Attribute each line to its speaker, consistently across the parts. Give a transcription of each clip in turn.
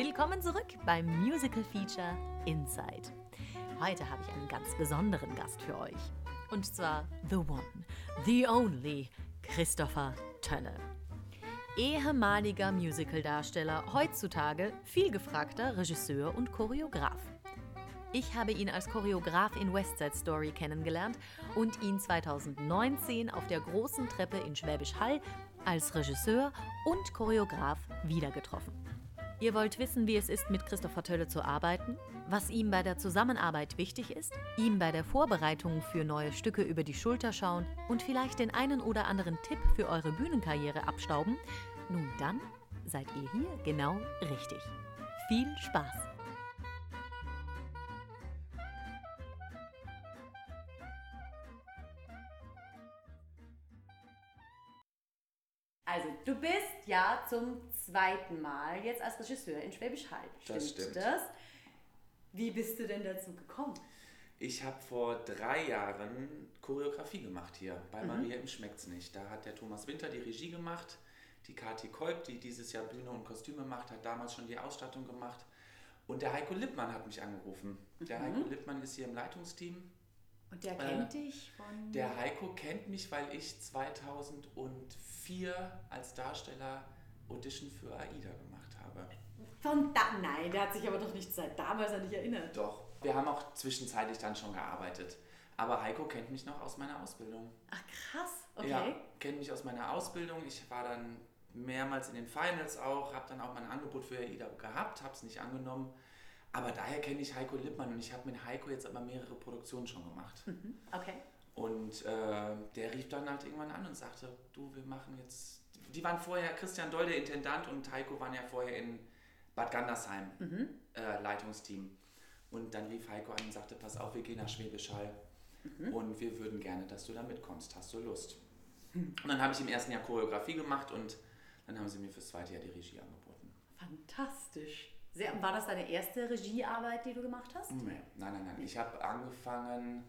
Speaker 1: Willkommen zurück beim Musical Feature Inside. Heute habe ich einen ganz besonderen Gast für euch. Und zwar The One, The Only, Christopher Tölle. Ehemaliger Musicaldarsteller, heutzutage viel gefragter Regisseur und Choreograf. Ich habe ihn als Choreograf in West Side Story kennengelernt und ihn 2019 auf der großen Treppe in Schwäbisch Hall als Regisseur und Choreograf wieder getroffen. Ihr wollt wissen, wie es ist, mit Christopher Tölle zu arbeiten, was ihm bei der Zusammenarbeit wichtig ist, ihm bei der Vorbereitung für neue Stücke über die Schulter schauen und vielleicht den einen oder anderen Tipp für eure Bühnenkarriere abstauben? Nun dann seid ihr hier genau richtig. Viel Spaß! Also, du bist ja zum zweiten Mal jetzt als Regisseur in Schwäbisch Hall. Stimmt
Speaker 2: Das stimmt.
Speaker 1: das? Wie bist du denn dazu gekommen?
Speaker 2: Ich habe vor drei Jahren Choreografie gemacht hier bei Maria im Schmeckt's nicht. Da hat der Thomas Winter die Regie gemacht. Die Kathi Kolb, die dieses Jahr Bühne und Kostüme macht, hat damals schon die Ausstattung gemacht. Und der Heiko Lippmann hat mich angerufen. Der Heiko Lippmann ist hier im Leitungsteam.
Speaker 1: Und der
Speaker 2: Äh,
Speaker 1: kennt dich von.
Speaker 2: Der Heiko kennt mich, weil ich 2004 als Darsteller Audition für AIDA gemacht habe.
Speaker 1: Von da. Nein, der hat sich aber doch nicht seit damals an dich erinnert.
Speaker 2: Doch, wir haben auch zwischenzeitlich dann schon gearbeitet. Aber Heiko kennt mich noch aus meiner Ausbildung.
Speaker 1: Ach krass, okay.
Speaker 2: Ja, kennt mich aus meiner Ausbildung. Ich war dann mehrmals in den Finals auch, habe dann auch mein Angebot für AIDA gehabt, habe es nicht angenommen. Aber daher kenne ich Heiko Lippmann und ich habe mit Heiko jetzt aber mehrere Produktionen schon gemacht.
Speaker 1: Mhm, Okay.
Speaker 2: Und äh, der rief dann halt irgendwann an und sagte, du, wir machen jetzt... Die waren vorher, Christian Doll, der Intendant, und Heiko waren ja vorher in Bad Gandersheim, äh, Leitungsteam. Und dann rief Heiko an und sagte, pass auf, wir gehen nach Schwäbisch Hall und wir würden gerne, dass du da mitkommst. Hast du Lust? Und dann habe ich im ersten Jahr Choreografie gemacht und dann haben sie mir fürs zweite Jahr die Regie angeboten.
Speaker 1: Fantastisch. Sehr, war das deine erste Regiearbeit, die du gemacht hast?
Speaker 2: Nee, nein, nein, nein. Ich habe angefangen,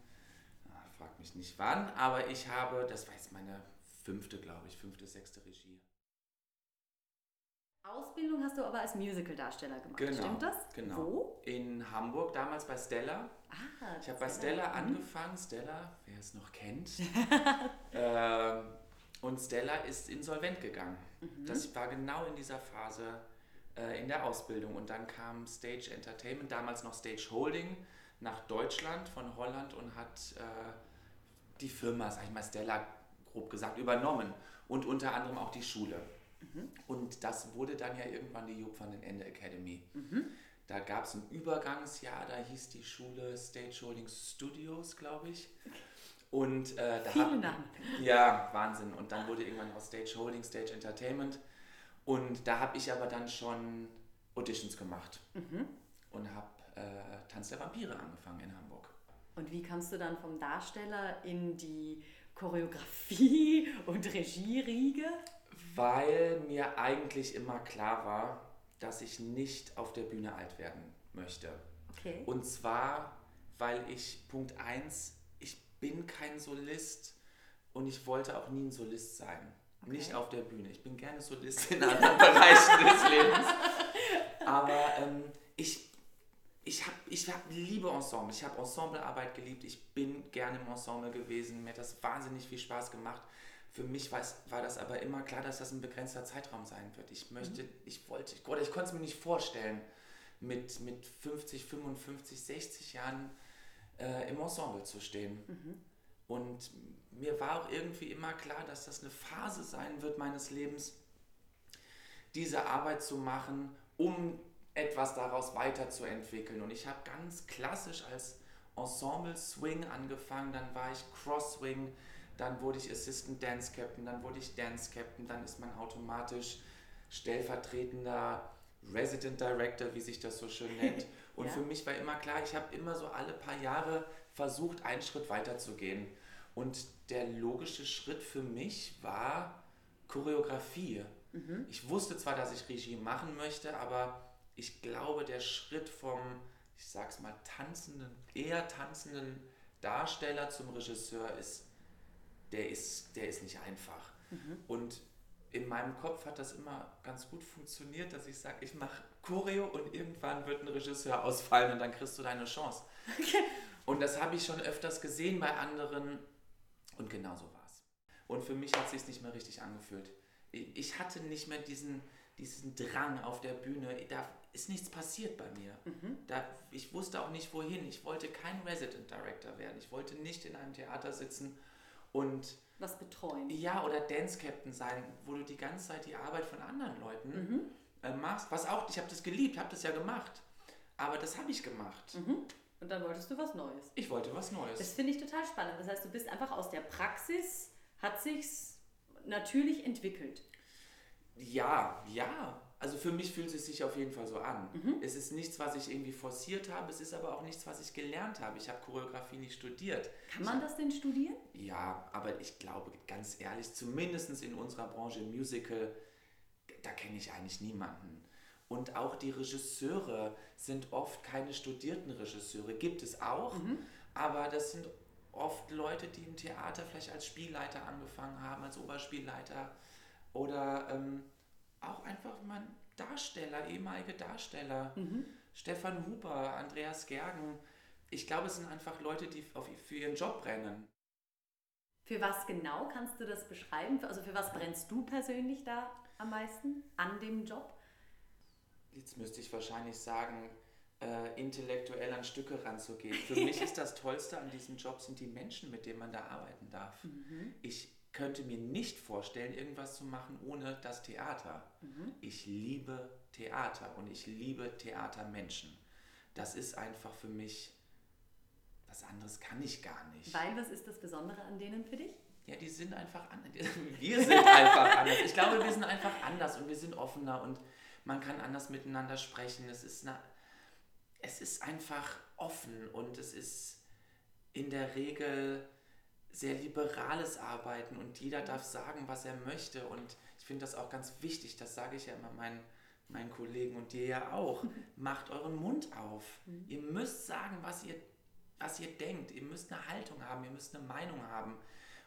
Speaker 2: ah, frag mich nicht wann, aber ich habe, das war jetzt meine fünfte, glaube ich, fünfte, sechste Regie.
Speaker 1: Ausbildung hast du aber als Musical-Darsteller gemacht,
Speaker 2: Genau.
Speaker 1: stimmt das?
Speaker 2: Genau.
Speaker 1: Wo?
Speaker 2: In Hamburg, damals bei Stella.
Speaker 1: Ah,
Speaker 2: Ich habe bei
Speaker 1: Stella.
Speaker 2: Stella angefangen. Stella, wer es noch kennt. ähm, und Stella ist insolvent gegangen. Das war genau in dieser Phase äh, in der Ausbildung. Und dann kam Stage Entertainment, damals noch Stage Holding, nach Deutschland von Holland und hat äh, die Firma, sag ich mal, Stella grob gesagt, übernommen. Und unter anderem auch die Schule. Und das wurde dann ja irgendwann die Jupp van den Ende Academy. Da gab es ein Übergangsjahr, da hieß die Schule Stage Holding Studios, glaube ich. Und äh, da
Speaker 1: Viele Namen.
Speaker 2: Ja, Wahnsinn. Und dann wurde irgendwann aus Stage Holding, Stage Entertainment. Und da habe ich aber dann schon Auditions gemacht. Und habe äh, Tanz der Vampire angefangen in Hamburg.
Speaker 1: Und wie kamst du dann vom Darsteller in die Choreografie und Regieriege?
Speaker 2: Weil mir eigentlich immer klar war, dass ich nicht auf der Bühne alt werden möchte.
Speaker 1: Okay.
Speaker 2: Und zwar, weil ich, Punkt 1, ich bin kein Solist und ich wollte auch nie ein Solist sein.
Speaker 1: Okay.
Speaker 2: Nicht auf der Bühne. Ich bin gerne Solist in anderen Bereichen des Lebens. Aber ähm, ich, ich, hab, ich hab, liebe Ensemble. Ich habe Ensemblearbeit geliebt. Ich bin gerne im Ensemble gewesen. Mir hat das wahnsinnig viel Spaß gemacht. Für mich war, war das aber immer klar, dass das ein begrenzter Zeitraum sein wird. Ich möchte, ich wollte, oder ich konnte es mir nicht vorstellen, mit, mit 50, 55, 60 Jahren äh, im Ensemble zu stehen. Und mir war auch irgendwie immer klar, dass das eine Phase sein wird meines Lebens, diese Arbeit zu machen, um etwas daraus weiterzuentwickeln. Und ich habe ganz klassisch als Ensemble Swing angefangen, dann war ich Cross Swing, dann wurde ich Assistant Dance Captain, dann wurde ich Dance Captain, dann ist man automatisch stellvertretender Resident Director, wie sich das so schön nennt. Und
Speaker 1: Ja.
Speaker 2: für mich war immer klar, ich habe immer so alle paar Jahre versucht, einen Schritt weiter zu gehen. Und der logische Schritt für mich war Choreografie. Ich wusste zwar, dass ich Regie machen möchte, aber ich glaube, der Schritt vom, ich sag's mal, tanzenden, eher tanzenden Darsteller zum Regisseur ist, der ist, der ist nicht einfach. Und in meinem Kopf hat das immer ganz gut funktioniert, dass ich sage, ich mache Choreo und irgendwann wird ein Regisseur ausfallen und dann kriegst du deine Chance. Okay. Und das habe ich schon öfters gesehen bei anderen und genau so war es. Und für mich hat es sich nicht mehr richtig angefühlt. Ich hatte nicht mehr diesen, diesen Drang auf der Bühne. Da ist nichts passiert bei mir. Mhm. Da, ich wusste auch nicht wohin. Ich wollte kein Resident Director werden. Ich wollte nicht in einem Theater sitzen und
Speaker 1: was betreuen.
Speaker 2: Ja, oder Dance Captain sein, wo du die ganze Zeit die Arbeit von anderen Leuten mhm. äh, machst. Was auch, ich habe das geliebt, habe das ja gemacht. Aber das habe ich gemacht.
Speaker 1: Mhm. Und dann wolltest du was Neues.
Speaker 2: Ich wollte was Neues.
Speaker 1: Das finde ich total spannend. Das heißt, du bist einfach aus der Praxis, hat sich's natürlich entwickelt.
Speaker 2: Ja, ja. Also für mich fühlt es sich auf jeden Fall so an. Mhm. Es ist nichts, was ich irgendwie forciert habe, es ist aber auch nichts, was ich gelernt habe. Ich habe Choreografie nicht studiert.
Speaker 1: Kann man
Speaker 2: hab,
Speaker 1: das denn studieren?
Speaker 2: Ja, aber ich glaube, ganz ehrlich, zumindest in unserer Branche Musical, da kenne ich eigentlich niemanden. Und auch die Regisseure sind oft keine studierten Regisseure. Gibt es auch, mhm. aber das sind oft Leute, die im Theater vielleicht als Spielleiter angefangen haben, als Oberspielleiter oder ähm, auch einfach mal Darsteller, ehemalige Darsteller. Mhm. Stefan Huber, Andreas Gergen. Ich glaube, es sind einfach Leute, die für ihren Job brennen.
Speaker 1: Für was genau kannst du das beschreiben? Also für was brennst du persönlich da am meisten an dem Job?
Speaker 2: Jetzt müsste ich wahrscheinlich sagen, äh, intellektuell an Stücke ranzugehen. Für mich ist das Tollste an diesem Job sind die Menschen, mit denen man da arbeiten darf. Mhm. Ich könnte mir nicht vorstellen, irgendwas zu machen ohne das Theater. Mhm. Ich liebe Theater und ich liebe Theatermenschen. Das ist einfach für mich, was anderes kann ich gar nicht.
Speaker 1: Weil, was ist das Besondere an denen für dich?
Speaker 2: Ja, die sind einfach anders. Wir sind einfach anders. Ich glaube, wir sind einfach anders und wir sind offener und man kann anders miteinander sprechen. Es ist, eine, es ist einfach offen und es ist in der Regel sehr liberales Arbeiten und jeder darf sagen, was er möchte. Und ich finde das auch ganz wichtig, das sage ich ja immer meinen, meinen Kollegen und dir ja auch. Macht euren Mund auf. Mhm. Ihr müsst sagen, was ihr, was ihr denkt. Ihr müsst eine Haltung haben, ihr müsst eine Meinung haben.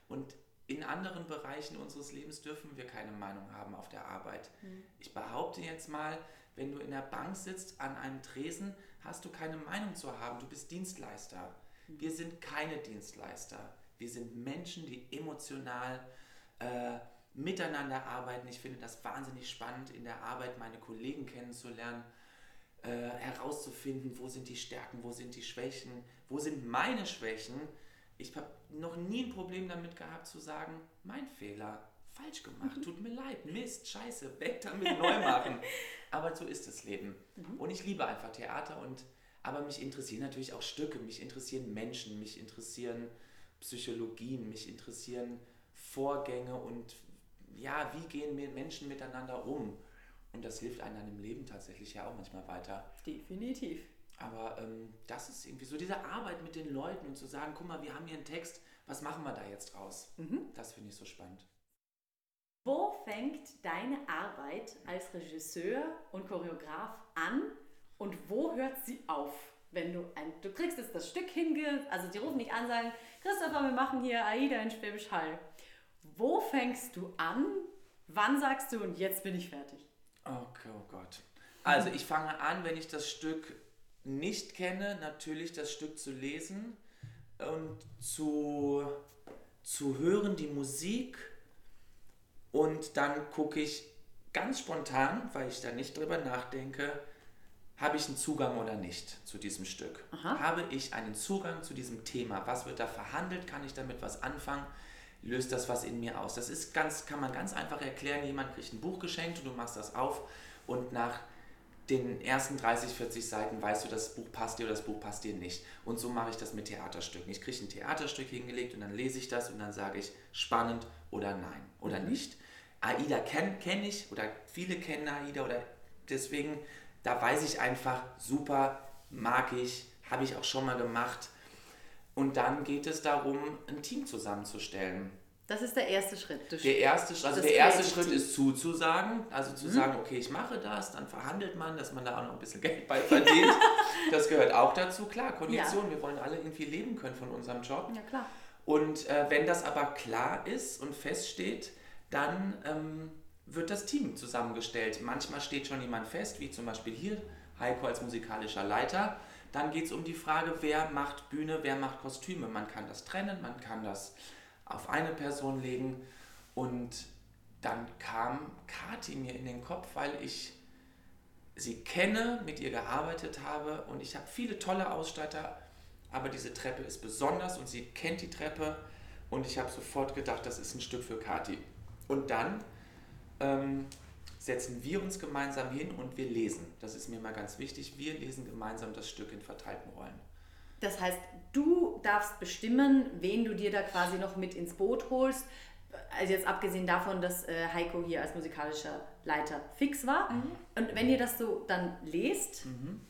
Speaker 2: Und in anderen Bereichen unseres Lebens dürfen wir keine Meinung haben auf der Arbeit. Mhm. Ich behaupte jetzt mal, wenn du in der Bank sitzt an einem Tresen, hast du keine Meinung zu haben. Du bist Dienstleister. Mhm. Wir sind keine Dienstleister. Wir sind Menschen, die emotional äh, miteinander arbeiten. Ich finde das wahnsinnig spannend, in der Arbeit meine Kollegen kennenzulernen, äh, herauszufinden, wo sind die Stärken, wo sind die Schwächen, wo sind meine Schwächen. Ich habe noch nie ein Problem damit gehabt zu sagen, mein Fehler, falsch gemacht, mhm. tut mir leid, Mist, scheiße, weg damit, neu machen. Aber so ist das Leben. Mhm. Und ich liebe einfach Theater und aber mich interessieren natürlich auch Stücke, mich interessieren Menschen, mich interessieren Psychologien, mich interessieren Vorgänge und ja, wie gehen Menschen miteinander um? Und das hilft einem im Leben tatsächlich ja auch manchmal weiter.
Speaker 1: Definitiv.
Speaker 2: Aber ähm, das ist irgendwie so diese Arbeit mit den Leuten und zu sagen, guck mal, wir haben hier einen Text, was machen wir da jetzt draus? Mhm. Das finde ich so spannend.
Speaker 1: Wo fängt deine Arbeit als Regisseur und Choreograf an und wo hört sie auf? Wenn du ein, du kriegst jetzt das Stück hinge, also die rufen dich an, sagen, Christopher, wir machen hier AIDA in Schwäbisch Hall. Wo fängst du an? Wann sagst du und jetzt bin ich fertig?
Speaker 2: Okay, oh Gott. Also ich fange an, wenn ich das Stück nicht kenne, natürlich das Stück zu lesen und zu, zu hören, die Musik. Und dann gucke ich ganz spontan, weil ich da nicht drüber nachdenke, habe ich einen Zugang oder nicht zu diesem Stück? Aha. Habe ich einen Zugang zu diesem Thema? Was wird da verhandelt? Kann ich damit was anfangen? Löst das was in mir aus? Das ist ganz, kann man ganz einfach erklären. Jemand kriegt ein Buch geschenkt und du machst das auf und nach den ersten 30, 40 Seiten weißt du, das Buch passt dir oder das Buch passt dir nicht. Und so mache ich das mit Theaterstücken. Ich kriege ein Theaterstück hingelegt und dann lese ich das und dann sage ich spannend oder nein oder mhm. nicht. AIDA kenne kenn ich oder viele kennen AIDA oder deswegen da weiß ich einfach, super, mag ich, habe ich auch schon mal gemacht. Und dann geht es darum, ein Team zusammenzustellen.
Speaker 1: Das ist der erste Schritt.
Speaker 2: der erste, also der erste Schritt ist zuzusagen, also zu mhm. sagen, okay, ich mache das, dann verhandelt man, dass man da auch noch ein bisschen Geld bei verdient. das gehört auch dazu. Klar, Kondition, ja. wir wollen alle irgendwie leben können von unserem Job.
Speaker 1: Ja, klar.
Speaker 2: Und äh, wenn das aber klar ist und feststeht, dann ähm, wird das Team zusammengestellt. Manchmal steht schon jemand fest, wie zum Beispiel hier Heiko als musikalischer Leiter. Dann geht es um die Frage, wer macht Bühne, wer macht Kostüme. Man kann das trennen, man kann das auf eine Person legen. Und dann kam Kati mir in den Kopf, weil ich sie kenne, mit ihr gearbeitet habe und ich habe viele tolle Ausstatter, aber diese Treppe ist besonders und sie kennt die Treppe und ich habe sofort gedacht, das ist ein Stück für Kati. Und dann ähm, setzen wir uns gemeinsam hin und wir lesen. Das ist mir mal ganz wichtig. Wir lesen gemeinsam das Stück in verteilten Rollen.
Speaker 1: Das heißt, du darfst bestimmen, wen du dir da quasi noch mit ins Boot holst. Also jetzt abgesehen davon, dass äh, Heiko hier als musikalischer Leiter fix war. Mhm. Und wenn ihr das so dann lest, mhm.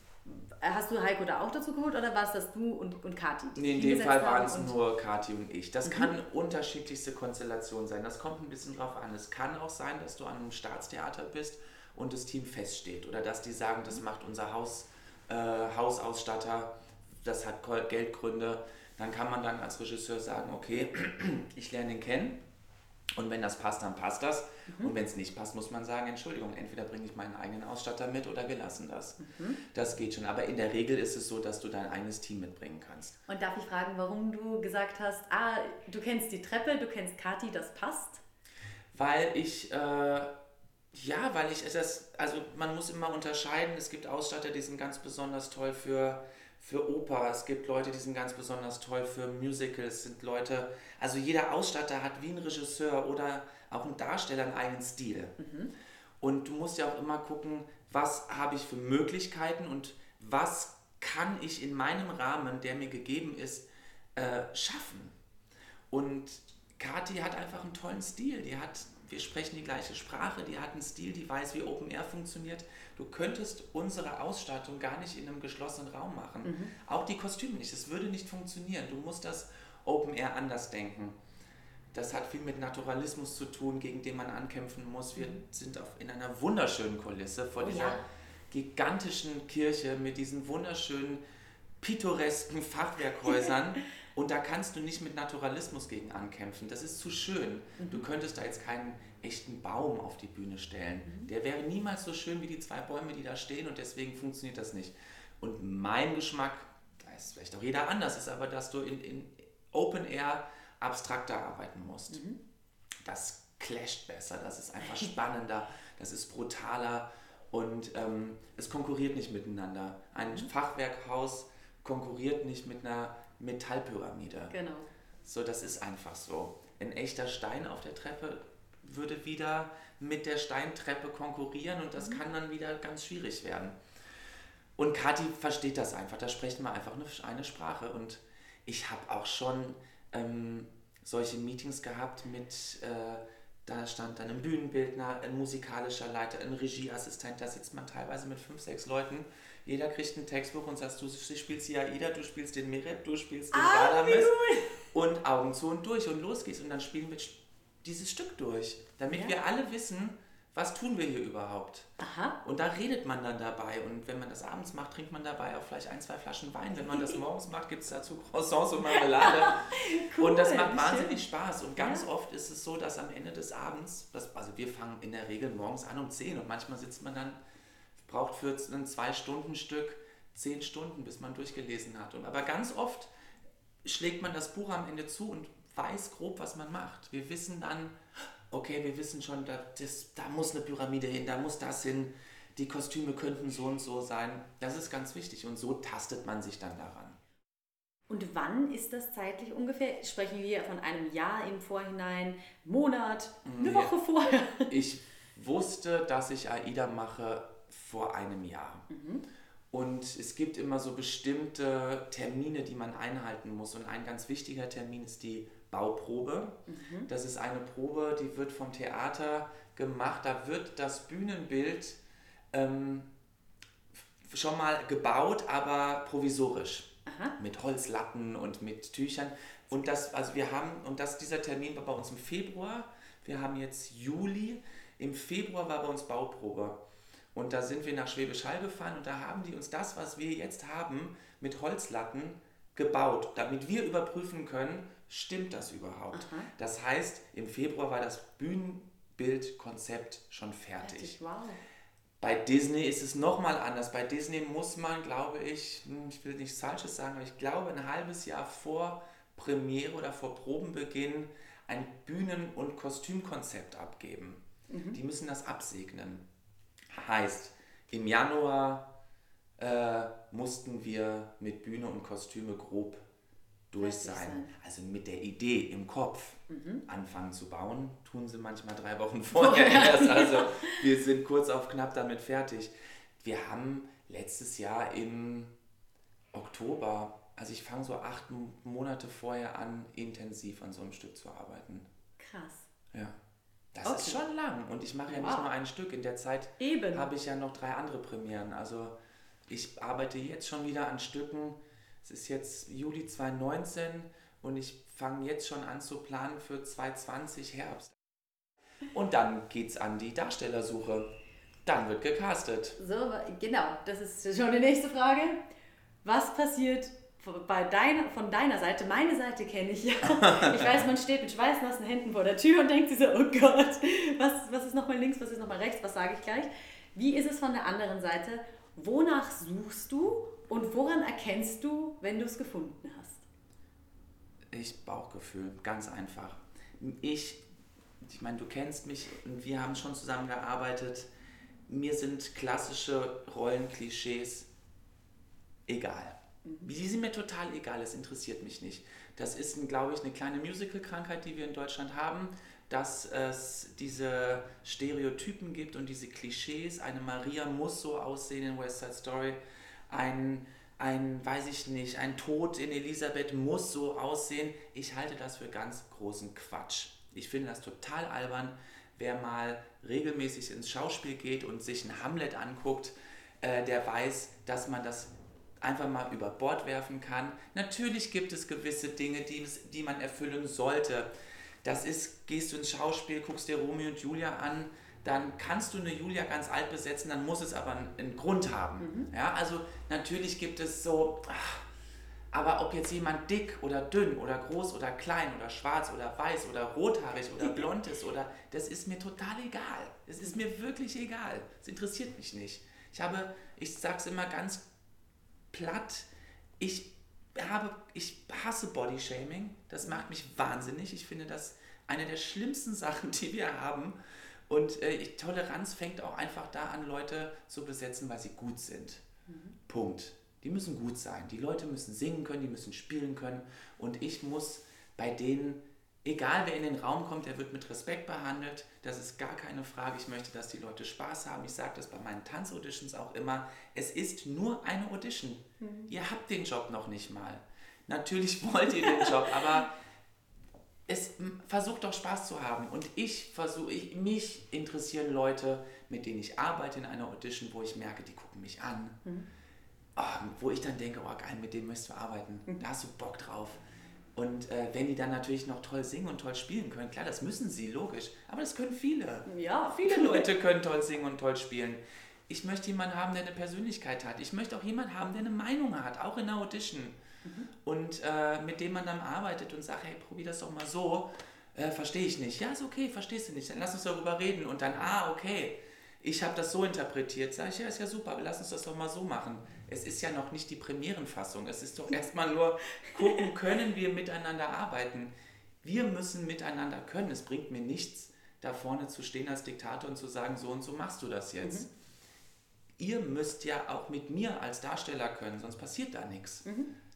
Speaker 1: Hast du Heiko da auch dazu geholt oder war es das du und, und Kati?
Speaker 2: Nee, in dem Fall waren es nur Kati und ich. Das mhm. kann unterschiedlichste Konstellation sein. Das kommt ein bisschen drauf an. Es kann auch sein, dass du an einem Staatstheater bist und das Team feststeht. Oder dass die sagen, das mhm. macht unser Haus, äh, Hausausstatter, das hat Geldgründe. Dann kann man dann als Regisseur sagen, okay, ich lerne ihn kennen und wenn das passt, dann passt das. Mhm. Und wenn es nicht passt, muss man sagen, Entschuldigung, entweder bringe ich meinen eigenen Ausstatter mit oder wir lassen das. Mhm. Das geht schon. Aber in der Regel ist es so, dass du dein eigenes Team mitbringen kannst.
Speaker 1: Und darf ich fragen, warum du gesagt hast, ah, du kennst die Treppe, du kennst Kati, das passt?
Speaker 2: Weil ich, äh, ja, weil ich es, also man muss immer unterscheiden, es gibt Ausstatter, die sind ganz besonders toll für für Oper, es gibt Leute, die sind ganz besonders toll für Musicals, es sind Leute, also jeder Ausstatter hat wie ein Regisseur oder auch ein Darsteller einen eigenen Stil. Mhm. Und du musst ja auch immer gucken, was habe ich für Möglichkeiten und was kann ich in meinem Rahmen, der mir gegeben ist, äh, schaffen. Und Kathi hat einfach einen tollen Stil. Die hat, wir sprechen die gleiche Sprache, die hat einen Stil, die weiß, wie Open Air funktioniert. Du könntest unsere Ausstattung gar nicht in einem geschlossenen Raum machen. Mhm. Auch die Kostüme nicht. Es würde nicht funktionieren. Du musst das Open Air anders denken. Das hat viel mit Naturalismus zu tun, gegen den man ankämpfen muss. Wir mhm. sind auf, in einer wunderschönen Kulisse vor oh, dieser ja. gigantischen Kirche mit diesen wunderschönen pittoresken Fachwerkhäusern. Und da kannst du nicht mit Naturalismus gegen ankämpfen. Das ist zu schön. Mhm. Du könntest da jetzt keinen echten Baum auf die Bühne stellen. Mhm. Der wäre niemals so schön wie die zwei Bäume, die da stehen und deswegen funktioniert das nicht. Und mein Geschmack, da ist vielleicht auch jeder anders, ist aber, dass du in, in Open Air abstrakter arbeiten musst. Mhm. Das clasht besser, das ist einfach spannender, das ist brutaler und ähm, es konkurriert nicht miteinander. Ein mhm. Fachwerkhaus konkurriert nicht mit einer Metallpyramide.
Speaker 1: Genau.
Speaker 2: So, das ist einfach so. Ein echter Stein auf der Treppe würde wieder mit der Steintreppe konkurrieren und das mhm. kann dann wieder ganz schwierig werden. Und Kathi versteht das einfach, da sprechen wir einfach eine, eine Sprache. Und ich habe auch schon ähm, solche Meetings gehabt mit, äh, da stand dann ein Bühnenbildner, ein musikalischer Leiter, ein Regieassistent, da sitzt man teilweise mit fünf, sechs Leuten. Jeder kriegt ein Textbuch und sagst, du spielst die Aida, du spielst den Meret, du spielst den ah, Radames und Augen zu und durch und los geht's und dann spielen wir dieses Stück durch, damit ja. wir alle wissen, was tun wir hier überhaupt?
Speaker 1: Aha.
Speaker 2: Und da redet man dann dabei. Und wenn man das abends macht, trinkt man dabei auch vielleicht ein, zwei Flaschen Wein. Wenn man das morgens macht, gibt es dazu Croissants und Marmelade. cool, und das macht wahnsinnig. Spaß. Und ganz ja. oft ist es so, dass am Ende des Abends, das, also wir fangen in der Regel morgens an um 10 und manchmal sitzt man dann, braucht für ein Zwei-Stunden-Stück 10 Stunden, bis man durchgelesen hat. Und, aber ganz oft schlägt man das Buch am Ende zu und weiß grob, was man macht. Wir wissen dann, okay, wir wissen schon, da, das, da muss eine Pyramide hin, da muss das hin, die Kostüme könnten so und so sein. Das ist ganz wichtig und so tastet man sich dann daran.
Speaker 1: Und wann ist das zeitlich ungefähr? Sprechen wir von einem Jahr im Vorhinein, Monat, eine ja. Woche vorher?
Speaker 2: Ich wusste, dass ich AIDA mache vor einem Jahr. Mhm. Und es gibt immer so bestimmte Termine, die man einhalten muss. Und ein ganz wichtiger Termin ist die Bauprobe. Mhm. Das ist eine Probe, die wird vom Theater gemacht. Da wird das Bühnenbild ähm, schon mal gebaut, aber provisorisch. Aha. Mit Holzlatten und mit Tüchern. Und das, also wir haben, und das, dieser Termin war bei uns im Februar. Wir haben jetzt Juli. Im Februar war bei uns Bauprobe. Und da sind wir nach Schwäbisch Hall gefahren und da haben die uns das, was wir jetzt haben, mit Holzlatten gebaut, damit wir überprüfen können, stimmt das überhaupt? Aha. Das heißt, im Februar war das Bühnen, Bild, Konzept schon fertig.
Speaker 1: Fertig, wow.
Speaker 2: Bei Disney ist es nochmal anders. Bei Disney muss man, glaube ich, hm, ich will nichts Falsches sagen, aber ich glaube, ein halbes Jahr vor Premiere oder vor Probenbeginn ein Bühnen- und Kostümkonzept abgeben. Die müssen das absegnen. Heißt, im Januar äh, mussten wir mit Bühne und Kostüme grob durch sein.
Speaker 1: sein.
Speaker 2: Also mit der Idee im Kopf
Speaker 1: Mhm.
Speaker 2: anfangen zu bauen, tun sie manchmal drei Wochen vorher erst. Also wir sind kurz auf knapp damit fertig. Wir haben letztes Jahr im Oktober, also ich fange so acht Monate vorher an, intensiv an so einem Stück zu arbeiten.
Speaker 1: Krass.
Speaker 2: Ja. Das
Speaker 1: Okay.
Speaker 2: ist schon lang und ich mache ja nicht
Speaker 1: Wow.
Speaker 2: nur ein Stück. In der Zeit
Speaker 1: Eben.
Speaker 2: habe ich ja noch drei andere Premieren. Also ich arbeite jetzt schon wieder an Stücken. Es ist jetzt Juli 2019 und ich fange jetzt schon an zu planen für 2020 Herbst. Und dann geht's an die Darstellersuche. Dann wird gecastet.
Speaker 1: So, genau, das ist schon die nächste Frage. Was passiert bei deiner, von deiner Seite? Meine Seite kenne ich ja. Ich weiß, man steht mit schweißnassen Händen vor der Tür und denkt sich so, oh Gott, was, was ist nochmal links, was ist nochmal rechts, was sage ich gleich? Wie ist es von der anderen Seite? Wonach suchst du und woran erkennst du, wenn du es gefunden hast?
Speaker 2: Ich Bauchgefühl, ganz einfach. Ich, ich meine, du kennst mich und wir haben schon zusammengearbeitet. Mir sind klassische Rollenklischees egal. Die sind mir total egal, es interessiert mich nicht. Das ist, glaube ich, eine kleine Musical-Krankheit, die wir in Deutschland haben, dass es diese Stereotypen gibt und diese Klischees. Eine Maria muss so aussehen in West Side Story. Ein, ein, weiß ich nicht, ein Tod in Elisabeth muss so aussehen. Ich halte das für ganz großen Quatsch. Ich finde das total albern. Wer mal regelmäßig ins Schauspiel geht und sich ein Hamlet anguckt, äh, der weiß, dass man das einfach mal über Bord werfen kann. Natürlich gibt es gewisse Dinge, die, die man erfüllen sollte. Das ist, gehst du ins Schauspiel, guckst dir Romeo und Julia an, dann kannst du eine Julia ganz alt besetzen, dann muss es aber einen, Grund haben. Ja, also natürlich gibt es so, ach, aber ob jetzt jemand dick oder dünn oder groß oder klein oder schwarz oder weiß oder rothaarig oder blond ist oder das ist mir total egal. Es ist mir wirklich egal. Es interessiert mich nicht. Ich habe, ich sag's immer ganz platt, ich habe, ich hasse Bodyshaming. Das macht mich wahnsinnig. Ich finde das eine der schlimmsten Sachen, die wir haben. Und äh, Toleranz fängt auch einfach da an, Leute zu besetzen, weil sie gut sind. Punkt. Die müssen gut sein. Die Leute müssen singen können, die müssen spielen können. Und ich muss bei denen, egal wer in den Raum kommt, der wird mit Respekt behandelt. Das ist gar keine Frage. Ich möchte, dass die Leute Spaß haben. Ich sage das bei meinen Tanzauditions auch immer. Es ist nur eine Audition. Ihr habt den Job noch nicht mal. Natürlich wollt ihr den Job, aber es versucht doch Spaß zu haben. Und ich versuche, ich, mich interessieren Leute, mit denen ich arbeite in einer Audition, wo ich merke, die gucken mich an. Ah, wo ich dann denke, oh geil, mit dem möchtest du arbeiten. Da hast du Bock drauf. Und äh, wenn die dann natürlich noch toll singen und toll spielen können, klar, das müssen sie, logisch. Aber das können viele.
Speaker 1: Ja,
Speaker 2: Viele Leute können toll singen und toll spielen. Ich möchte jemanden haben, der eine Persönlichkeit hat. Ich möchte auch jemanden haben, der eine Meinung hat, auch in der Audition. Und äh, mit dem man dann arbeitet und sagt, hey, probier das doch mal so. Äh, verstehe ich nicht. Ja, ist okay, verstehst du nicht. Dann lass uns darüber reden. Und dann, ah, okay, ich habe das so interpretiert. Sag ich, ja, ist ja super, aber lass uns das doch mal so machen. Es ist ja noch nicht die Premierenfassung. Es ist doch erstmal nur gucken, können wir miteinander arbeiten. Wir müssen miteinander können. Es bringt mir nichts, da vorne zu stehen als Diktator und zu sagen, so und so machst du das jetzt. Ihr müsst ja auch mit mir als Darsteller können, sonst passiert da nichts.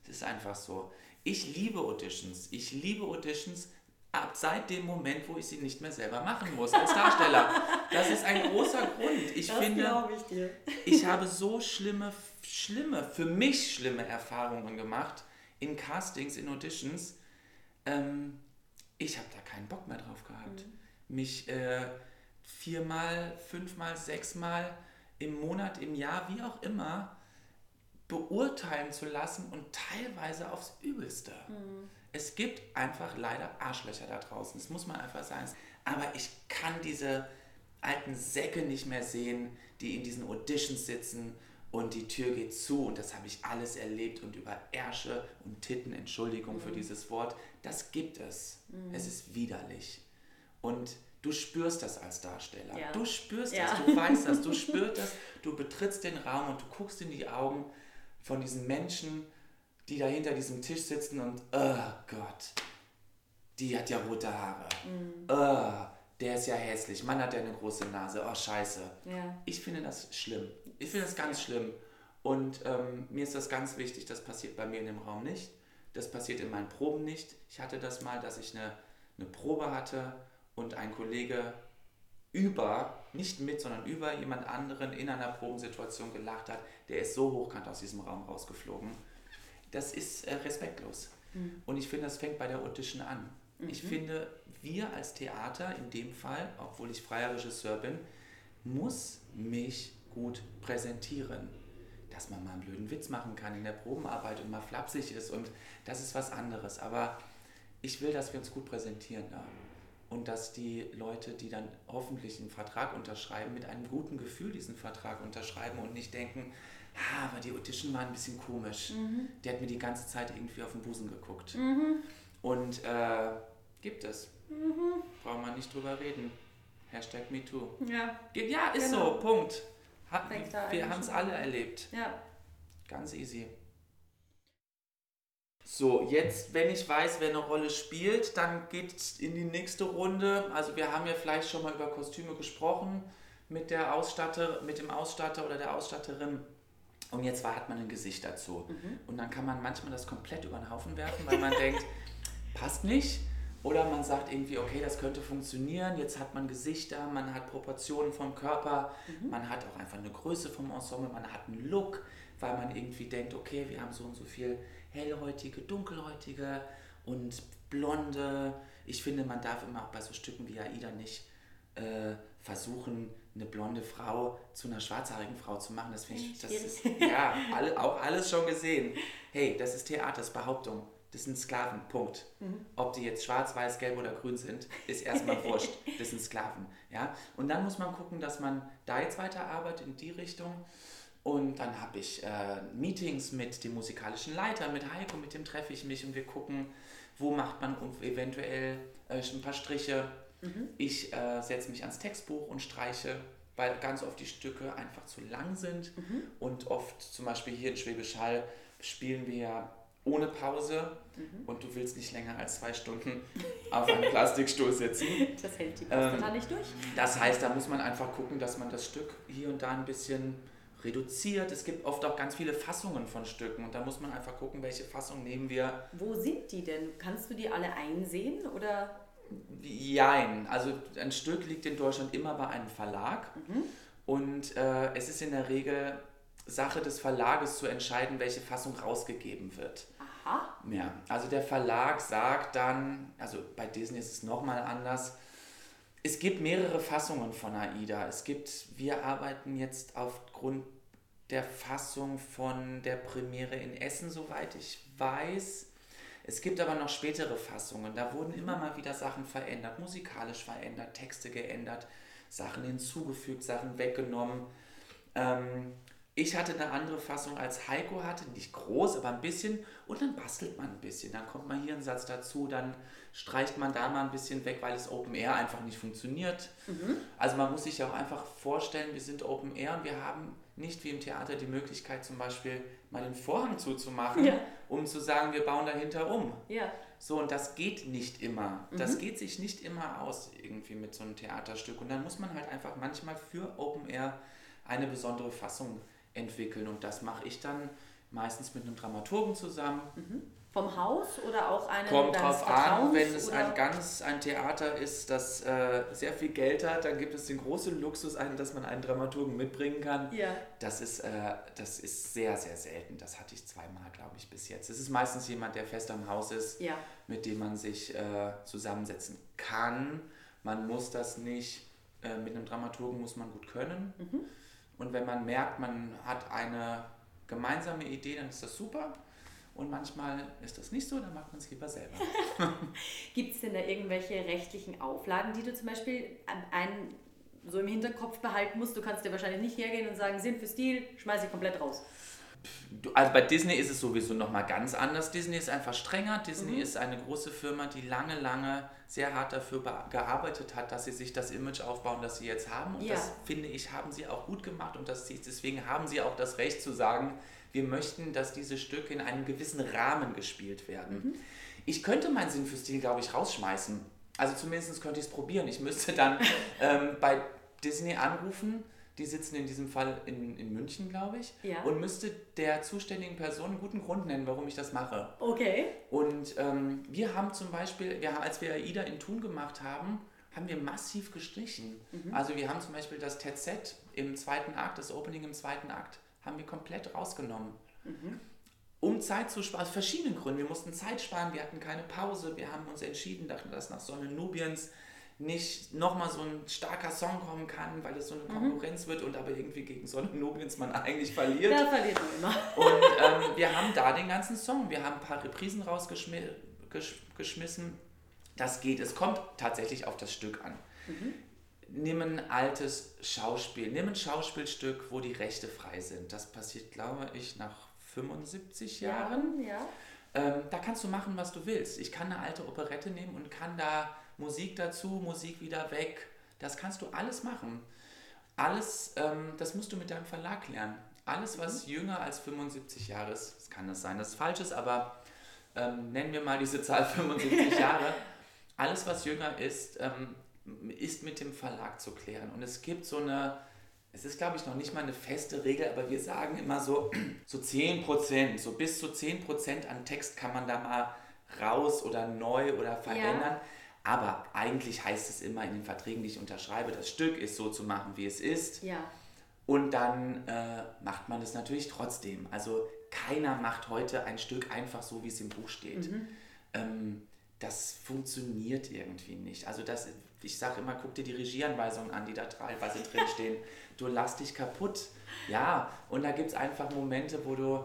Speaker 2: Das ist einfach so. Ich liebe Auditions. Ich liebe Auditions ab seit dem Moment, wo ich sie nicht mehr selber machen muss als Darsteller. Das ist ein großer Grund. Ich
Speaker 1: das
Speaker 2: finde,
Speaker 1: ich dir.
Speaker 2: ich habe so schlimme, schlimme, für mich schlimme Erfahrungen gemacht in Castings, in Auditions. Ähm, ich habe da keinen Bock mehr drauf gehabt. Mich äh, viermal, fünfmal, sechsmal im Monat, im Jahr, wie auch immer, beurteilen zu lassen und teilweise aufs Übelste. Es gibt einfach leider Arschlöcher da draußen, das muss man einfach sagen. Aber ich kann diese alten Säcke nicht mehr sehen, die in diesen Auditions sitzen und die Tür geht zu und das habe ich alles erlebt und über Ärsche und Titten, Entschuldigung für dieses Wort, das gibt es. Es ist widerlich. Und du spürst das als Darsteller.
Speaker 1: Ja.
Speaker 2: Du spürst
Speaker 1: Ja.
Speaker 2: das, du weißt das, du spürst das, du betrittst den Raum und du guckst in die Augen von diesen Menschen, die da hinter diesem Tisch sitzen und, oh Gott, die hat ja rote Haare. Oh, der ist ja hässlich. Mann hat ja eine große Nase. Oh, scheiße.
Speaker 1: Ja.
Speaker 2: Ich finde das schlimm. Ich finde das ganz schlimm. Und ähm, mir ist das ganz wichtig, das passiert bei mir in dem Raum nicht. Das passiert in meinen Proben nicht. Ich hatte das mal, dass ich eine, eine Probe hatte und ein Kollege über, nicht mit, sondern über jemand anderen in einer Probensituation gelacht hat. Der ist so hochkant aus diesem Raum rausgeflogen. Das ist äh, respektlos. Und ich finde, das fängt bei der Audition an. Ich finde, wir als Theater in dem Fall, obwohl ich freier Regisseur bin, muss mich gut präsentieren. Dass man mal einen blöden Witz machen kann in der Probenarbeit und mal flapsig ist und das ist was anderes. Aber ich will, dass wir uns gut präsentieren da. Und dass die Leute, die dann hoffentlich einen Vertrag unterschreiben, mit einem guten Gefühl diesen Vertrag unterschreiben und nicht denken, ah, aber die Audition war ein bisschen komisch. Der hat mir die ganze Zeit irgendwie auf den Busen geguckt. Und äh, gibt es. Braucht man nicht drüber reden. Hashtag MeToo.
Speaker 1: Ja.
Speaker 2: Ja, ist
Speaker 1: Genau.
Speaker 2: so, Punkt. Hat, wir haben es alle erlebt.
Speaker 1: Ja.
Speaker 2: Ganz easy. So, jetzt, wenn ich weiß, wer eine Rolle spielt, dann geht es in die nächste Runde. Also wir haben ja vielleicht schon mal über Kostüme gesprochen mit der Ausstatter, mit dem Ausstatter oder der Ausstatterin. Und jetzt war- hat man ein Gesicht dazu. Und dann kann man manchmal das komplett über den Haufen werfen, weil man denkt, passt nicht. Oder man sagt irgendwie, okay, das könnte funktionieren. Jetzt hat man Gesichter, man hat Proportionen vom Körper, man hat auch einfach eine Größe vom Ensemble, man hat einen Look, weil man irgendwie denkt, okay, wir haben so und so viel hellhäutige, dunkelhäutige und blonde. Ich finde, man darf immer auch bei so Stücken wie Aida nicht äh, versuchen, eine blonde Frau zu einer schwarzhaarigen Frau zu machen. Das finde ich, das ist, ja, alle, auch alles schon gesehen. Hey, das ist Theater, das ist Behauptung. Das sind Sklaven, Punkt. Ob die jetzt schwarz, weiß, gelb oder grün sind, ist erstmal wurscht. Das sind Sklaven. Ja? Und dann muss man gucken, dass man da jetzt weiterarbeitet in die Richtung. Und dann habe ich äh, Meetings mit dem musikalischen Leiter, mit Heiko, mit dem treffe ich mich und wir gucken, wo macht man eventuell äh, ein paar Striche. Ich äh, setze mich ans Textbuch und streiche, weil ganz oft die Stücke einfach zu lang sind. Und oft, zum Beispiel hier in Schwäbisch Hall, spielen wir ohne Pause und du willst nicht länger als zwei Stunden auf einem Plastikstuhl sitzen.
Speaker 1: Das hält die
Speaker 2: Ähm,
Speaker 1: Post da nicht durch.
Speaker 2: Das heißt, da muss man einfach gucken, dass man das Stück hier und da ein bisschen reduziert. Es gibt oft auch ganz viele Fassungen von Stücken und da muss man einfach gucken, welche Fassung nehmen wir.
Speaker 1: Wo sind die denn? Kannst du die alle einsehen oder?
Speaker 2: Jein, also ein Stück liegt in Deutschland immer bei einem Verlag und äh, es ist in der Regel Sache des Verlages zu entscheiden, welche Fassung rausgegeben wird.
Speaker 1: Aha.
Speaker 2: Ja, also der Verlag sagt dann, also bei Disney ist es nochmal anders. Es gibt mehrere Fassungen von AIDA. Es gibt, wir arbeiten jetzt aufgrund der Fassung von der Premiere in Essen, soweit ich weiß. Es gibt aber noch spätere Fassungen. Da wurden immer mal wieder Sachen verändert, musikalisch verändert, Texte geändert, Sachen hinzugefügt, Sachen weggenommen. Ähm, ich hatte eine andere Fassung als Heiko hatte, nicht groß, aber ein bisschen. Und dann bastelt man ein bisschen. Dann kommt mal hier ein Satz dazu, dann streicht man da mal ein bisschen weg, weil es Open Air einfach nicht funktioniert. Also man muss sich ja auch einfach vorstellen, wir sind Open Air und wir haben nicht wie im Theater die Möglichkeit zum Beispiel mal den Vorhang zuzumachen,
Speaker 1: Ja.
Speaker 2: um zu sagen, wir bauen dahinter um.
Speaker 1: Ja.
Speaker 2: So, und das geht nicht immer. Das geht sich nicht immer aus irgendwie mit so einem Theaterstück. Und dann muss man halt einfach manchmal für Open Air eine besondere Fassung entwickeln. Und das mache ich dann meistens mit einem Dramaturgen zusammen.
Speaker 1: Vom Haus oder auch eine
Speaker 2: Kommt drauf an, wenn es
Speaker 1: oder?
Speaker 2: ein ganz ein Theater ist, das äh, sehr viel Geld hat, dann gibt es den großen Luxus, dass man einen Dramaturgen mitbringen kann.
Speaker 1: Ja.
Speaker 2: Das ist, äh, das ist sehr, sehr selten. Das hatte ich zweimal, glaube ich, bis jetzt. Es ist meistens jemand, der fest am Haus ist,
Speaker 1: Ja.
Speaker 2: mit dem man sich äh, zusammensetzen kann. Man muss das nicht, äh, mit einem Dramaturgen muss man gut können. Und wenn man merkt, man hat eine gemeinsame Idee, dann ist das super. Und manchmal ist das nicht so, dann macht man es lieber selber.
Speaker 1: Gibt es denn da irgendwelche rechtlichen Auflagen, die du zum Beispiel einen so im Hinterkopf behalten musst? Du kannst dir wahrscheinlich nicht hergehen und sagen, Sinn für Stil, schmeiß ich komplett raus.
Speaker 2: Also bei Disney ist es sowieso nochmal ganz anders. Disney ist einfach strenger. Disney mhm. ist eine große Firma, die lange, lange sehr hart dafür gearbeitet hat, dass sie sich das Image aufbauen, das sie jetzt haben. Und ja. das finde ich, haben sie auch gut gemacht. Und das, deswegen haben sie auch das Recht zu sagen, wir möchten, dass diese Stücke in einem gewissen Rahmen gespielt werden. Mhm. Ich könnte meinen Sinn für Stil, glaube ich, rausschmeißen. Also zumindest könnte ich es probieren. Ich müsste dann ähm, bei Disney anrufen die sitzen in diesem Fall in, in München, glaube ich, ja. und müsste der zuständigen Person einen guten Grund nennen, warum ich das mache.
Speaker 1: Okay.
Speaker 2: Und ähm, wir haben zum Beispiel, wir, als wir AIDA in Thun gemacht haben, haben wir massiv gestrichen. Mhm. Also wir haben zum Beispiel das TZ im zweiten Akt, das Opening im zweiten Akt, haben wir komplett rausgenommen. Mhm. Um Zeit zu sparen, aus verschiedenen Gründen. Wir mussten Zeit sparen, wir hatten keine Pause, wir haben uns entschieden, dachten, dass nach Sonne Nubiens nicht nochmal so ein starker Song kommen kann, weil es so eine mhm. Konkurrenz mhm. wird und aber irgendwie gegen Sonnennobiens man eigentlich verliert.
Speaker 1: Da verliert man immer.
Speaker 2: Und ähm, wir haben da den ganzen Song. Wir haben ein paar Reprisen rausgeschmissen. Das geht. Es kommt tatsächlich auf das Stück an. Mhm. Nimm ein altes Schauspiel. Nimm ein Schauspielstück, wo die Rechte frei sind. Das passiert, glaube ich, nach 75 Jahren.
Speaker 1: Ja, ja.
Speaker 2: Ähm, da kannst du machen, was du willst. Ich kann eine alte Operette nehmen und kann da Musik dazu, Musik wieder weg. Das kannst du alles machen. Alles, ähm, das musst du mit deinem Verlag lernen. Alles, was mhm. jünger als 75 Jahre ist, das kann das sein, dass es falsch ist, aber ähm, nennen wir mal diese Zahl 75 Jahre. Alles, was jünger ist, ähm, ist mit dem Verlag zu klären. Und es gibt so eine, es ist glaube ich noch nicht mal eine feste Regel, aber wir sagen immer so, so 10%, so bis zu 10% an Text kann man da mal raus oder neu oder verändern. Ja. Aber eigentlich heißt es immer in den Verträgen, die ich unterschreibe, das Stück ist so zu machen, wie es ist.
Speaker 1: Ja.
Speaker 2: Und dann äh, macht man es natürlich trotzdem. Also keiner macht heute ein Stück einfach so, wie es im Buch steht. Mhm. Ähm, das funktioniert irgendwie nicht. Also das, ich sage immer, guck dir die Regieanweisungen an, die da teilweise drinstehen. Du lass dich kaputt. Ja, und da gibt es einfach Momente, wo du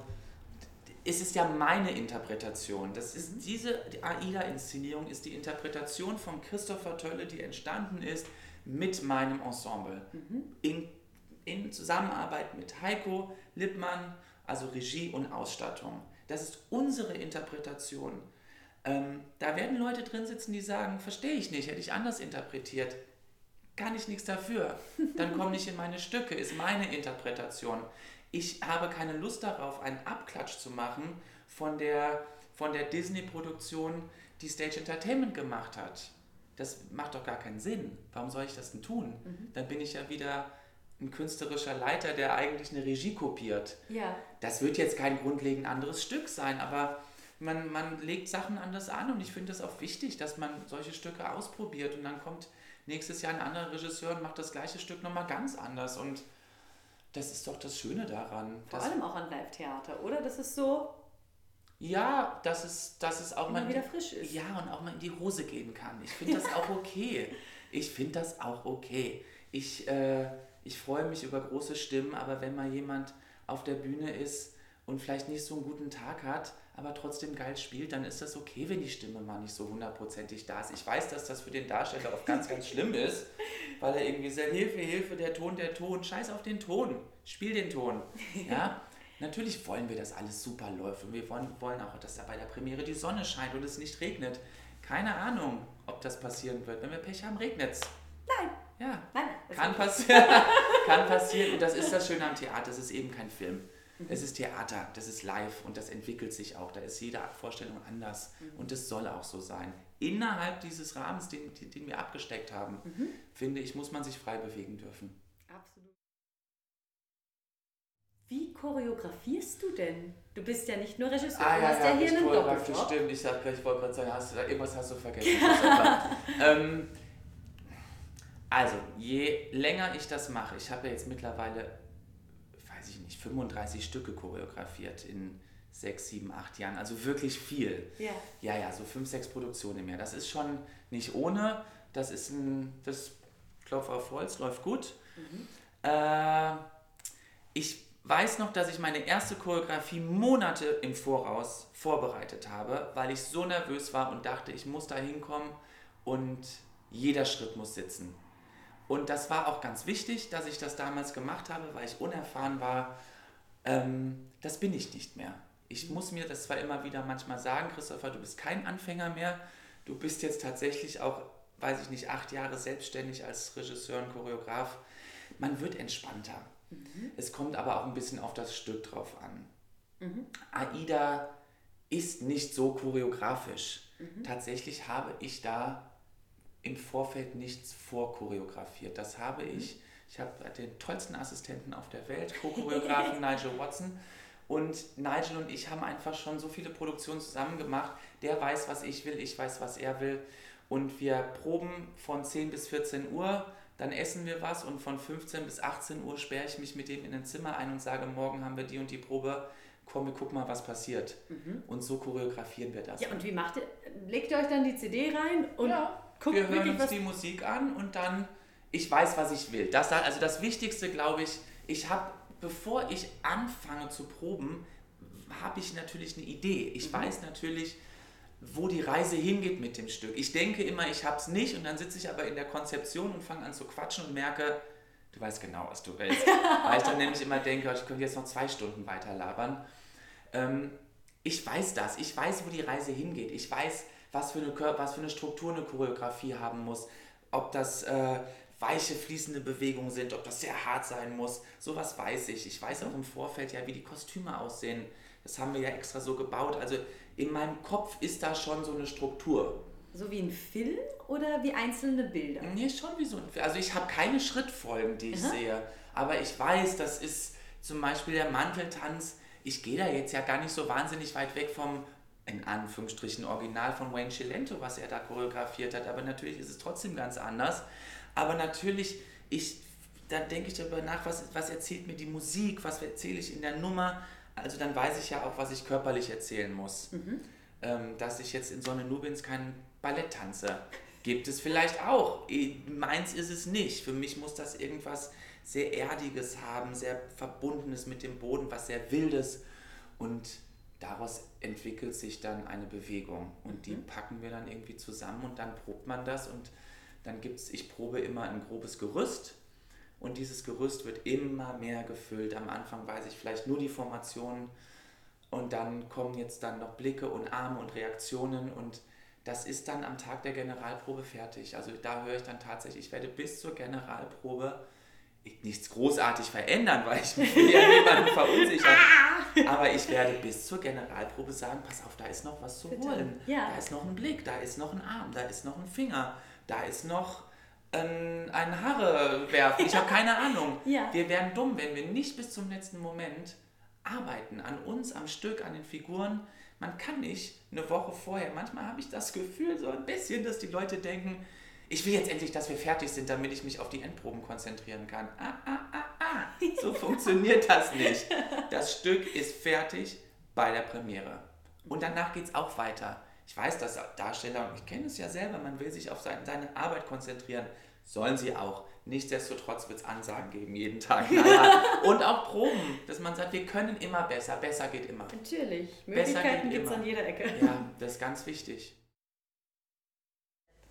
Speaker 2: es ist ja meine Interpretation. Das ist mhm. diese AIDA-Inszenierung ist die Interpretation von Christopher Tölle, die entstanden ist mit meinem Ensemble. Mhm. In, in Zusammenarbeit mit Heiko Lippmann, also Regie und Ausstattung. Das ist unsere Interpretation. Ähm, da werden Leute drin sitzen, die sagen, verstehe ich nicht, hätte ich anders interpretiert. Kann ich nichts dafür. Dann komm nicht in meine Stücke, ist meine Interpretation ich habe keine Lust darauf, einen Abklatsch zu machen von der, von der Disney-Produktion, die Stage Entertainment gemacht hat. Das macht doch gar keinen Sinn. Warum soll ich das denn tun? Mhm. Dann bin ich ja wieder ein künstlerischer Leiter, der eigentlich eine Regie kopiert.
Speaker 1: Ja.
Speaker 2: Das wird jetzt kein grundlegend anderes Stück sein, aber man, man legt Sachen anders an und ich finde es auch wichtig, dass man solche Stücke ausprobiert und dann kommt nächstes Jahr ein anderer Regisseur und macht das gleiche Stück nochmal ganz anders und das ist doch das Schöne daran.
Speaker 1: Vor allem auch an Live-Theater, oder? Das ist so.
Speaker 2: Ja, dass es, dass es auch
Speaker 1: mal wieder frisch ist.
Speaker 2: Ja, und auch mal in die Hose gehen kann. Ich finde das auch okay. Ich finde das auch okay. Ich, äh, ich freue mich über große Stimmen, aber wenn mal jemand auf der Bühne ist und vielleicht nicht so einen guten Tag hat, aber trotzdem geil spielt, dann ist das okay, wenn die Stimme mal nicht so hundertprozentig da ist. Ich weiß, dass das für den Darsteller oft ganz, ganz schlimm ist, weil er irgendwie sagt, Hilfe, Hilfe, der Ton, der Ton, scheiß auf den Ton, spiel den Ton. Ja? Natürlich wollen wir, dass alles super läuft und wir wollen, wollen auch, dass da bei der Premiere die Sonne scheint und es nicht regnet. Keine Ahnung, ob das passieren wird. Wenn wir Pech haben, regnet es.
Speaker 1: Nein.
Speaker 2: Ja.
Speaker 1: Nein.
Speaker 2: Kann passieren. kann passieren. Und das ist das Schöne am Theater. Es ist eben kein Film. Es ist Theater, das ist live und das entwickelt sich auch. Da ist jede Vorstellung anders mhm. und das soll auch so sein. Innerhalb dieses Rahmens, den, den wir abgesteckt haben, mhm. finde ich, muss man sich frei bewegen dürfen.
Speaker 1: Absolut. Wie choreografierst du denn? Du bist ja nicht nur Regisseur,
Speaker 2: ah,
Speaker 1: du hast ja, ja hier einen Doppeljob.
Speaker 2: Stimmt, ich, ich wollte gerade sagen, hast du, irgendwas hast du vergessen. ähm, also, je länger ich das mache, ich habe ja jetzt mittlerweile weiß ich nicht, 35 Stücke choreografiert in sechs, sieben, acht Jahren. Also wirklich viel.
Speaker 1: Ja.
Speaker 2: Ja, ja, so fünf, sechs Produktionen im Jahr. Das ist schon nicht ohne. Das ist ein, das Klopf auf Holz, läuft gut. Mhm. Äh, ich weiß noch, dass ich meine erste Choreografie Monate im Voraus vorbereitet habe, weil ich so nervös war und dachte, ich muss da hinkommen und jeder Schritt muss sitzen. Und das war auch ganz wichtig, dass ich das damals gemacht habe, weil ich unerfahren war Ähm, das bin ich nicht mehr. Ich muss mir das zwar immer wieder manchmal sagen, Christopher, du bist kein Anfänger mehr. Du bist jetzt tatsächlich auch, weiß ich nicht, acht Jahre selbstständig als Regisseur und Choreograf. Man wird entspannter. Mhm. Es kommt aber auch ein bisschen auf das Stück drauf an. Mhm. Aida ist nicht so choreografisch. Mhm. Tatsächlich habe ich da im Vorfeld nichts vorchoreografiert. Das habe mhm. ich. Ich habe den tollsten Assistenten auf der Welt, Co-Choreografen Nigel Watson. Und Nigel und ich haben einfach schon so viele Produktionen zusammen gemacht. Der weiß, was ich will, ich weiß, was er will. Und wir proben von 10 bis 14 Uhr, dann essen wir was und von 15 bis 18 Uhr sperre ich mich mit dem in ein Zimmer ein und sage, morgen haben wir die und die Probe komm, wir gucken mal, was passiert. Mhm. Und so choreografieren wir das.
Speaker 1: Ja, und wie macht ihr? Legt ihr euch dann die CD rein und ja,
Speaker 2: guckt wir hören uns die Musik an und dann, ich weiß, was ich will. Das, also das Wichtigste, glaube ich, ich habe, bevor ich anfange zu proben, habe ich natürlich eine Idee. Ich mhm. weiß natürlich, wo die Reise hingeht mit dem Stück. Ich denke immer, ich habe es nicht und dann sitze ich aber in der Konzeption und fange an zu quatschen und merke, du weißt genau, was du willst. Weil ich dann nämlich immer denke, ich könnte jetzt noch zwei Stunden weiter labern. Ähm, ich weiß das, ich weiß, wo die Reise hingeht. Ich weiß, was für eine, was für eine Struktur eine Choreografie haben muss. Ob das äh, weiche, fließende Bewegungen sind, ob das sehr hart sein muss. Sowas weiß ich. Ich weiß auch im Vorfeld ja, wie die Kostüme aussehen. Das haben wir ja extra so gebaut. Also in meinem Kopf ist da schon so eine Struktur.
Speaker 1: So wie ein Film oder wie einzelne Bilder?
Speaker 2: Nee, schon wie so ein Film. Also ich habe keine Schrittfolgen, die ich Aha. sehe. Aber ich weiß, das ist zum Beispiel der Manteltanz. Ich gehe da jetzt ja gar nicht so wahnsinnig weit weg vom, in Anführungsstrichen, Original von Wayne Cilento, was er da choreografiert hat. Aber natürlich ist es trotzdem ganz anders. Aber natürlich, ich, dann denke ich darüber nach, was, was erzählt mir die Musik, was erzähle ich in der Nummer. Also dann weiß ich ja auch, was ich körperlich erzählen muss. Mhm. Ähm, dass ich jetzt in Sonne Nubins keinen Balletttanze. Gibt es vielleicht auch. Meins ist es nicht. Für mich muss das irgendwas sehr Erdiges haben, sehr Verbundenes mit dem Boden, was sehr Wildes. Und daraus entwickelt sich dann eine Bewegung. Und die mhm. packen wir dann irgendwie zusammen und dann probt man das. Und dann gibt es, ich probe immer ein grobes Gerüst. Und dieses Gerüst wird immer mehr gefüllt. Am Anfang weiß ich vielleicht nur die Formationen. Und dann kommen jetzt dann noch Blicke und Arme und Reaktionen und das ist dann am Tag der Generalprobe fertig. Also da höre ich dann tatsächlich, ich werde bis zur Generalprobe nichts großartig verändern, weil ich mich ja niemanden verunsichern. Aber ich werde bis zur Generalprobe sagen, pass auf, da ist noch was zu Bitte. holen. Ja. Da ist noch ein Blick, da ist noch ein Arm, da ist noch ein Finger, da ist noch ein, ein Haare werfen. Ich habe keine Ahnung. Ja. Wir wären dumm, wenn wir nicht bis zum letzten Moment arbeiten, an uns, am Stück, an den Figuren man kann nicht eine Woche vorher, manchmal habe ich das Gefühl so ein bisschen, dass die Leute denken, ich will jetzt endlich, dass wir fertig sind, damit ich mich auf die Endproben konzentrieren kann. Ah, ah, ah, ah. So funktioniert das nicht. Das Stück ist fertig bei der Premiere. Und danach geht es auch weiter. Ich weiß, dass Darsteller, und ich kenne es ja selber, man will sich auf seine Arbeit konzentrieren. Sollen sie auch. Nichtsdestotrotz wird es Ansagen geben, jeden Tag. Und auch Proben, dass man sagt, wir können immer besser. Besser geht immer.
Speaker 1: Natürlich. Möglichkeiten gibt es an jeder Ecke.
Speaker 2: Ja, das ist ganz wichtig.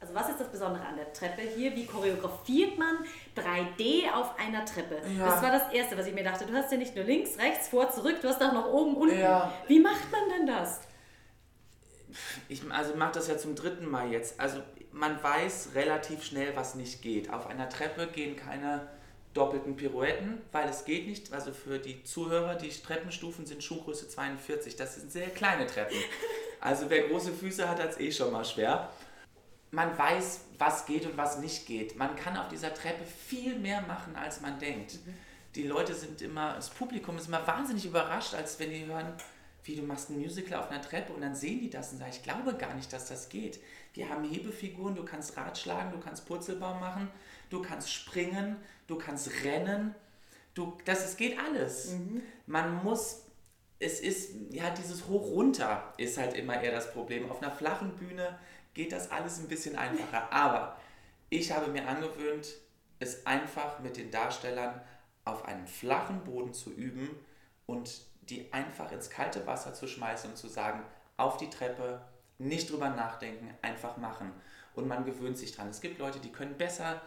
Speaker 1: Also was ist das Besondere an der Treppe hier? Wie choreografiert man 3D auf einer Treppe? Ja. Das war das Erste, was ich mir dachte. Du hast ja nicht nur links, rechts, vor, zurück, du hast auch noch oben, unten. Ja. Wie macht man denn das?
Speaker 2: Ich also mache das ja zum dritten Mal jetzt. Also man weiß relativ schnell, was nicht geht. Auf einer Treppe gehen keine doppelten Pirouetten, weil es geht nicht. Also für die Zuhörer, die Treppenstufen sind Schuhgröße 42. Das sind sehr kleine Treppen. Also wer große Füße hat, hat es eh schon mal schwer. Man weiß, was geht und was nicht geht. Man kann auf dieser Treppe viel mehr machen, als man denkt. Mhm. Die Leute sind immer, das Publikum ist immer wahnsinnig überrascht, als wenn die hören, wie du machst ein Musical auf einer Treppe und dann sehen die das und sagen, ich glaube gar nicht, dass das geht. Wir haben Hebefiguren, du kannst Rad schlagen, du kannst Purzelbaum machen, du kannst springen, du kannst rennen. Du, das es geht alles. Mhm. Man muss, es ist, ja, dieses Hoch-Runter ist halt immer eher das Problem. Auf einer flachen Bühne geht das alles ein bisschen einfacher. Aber ich habe mir angewöhnt, es einfach mit den Darstellern auf einem flachen Boden zu üben und die einfach ins kalte Wasser zu schmeißen und zu sagen, auf die Treppe, nicht drüber nachdenken, einfach machen. Und man gewöhnt sich dran. Es gibt Leute, die können besser,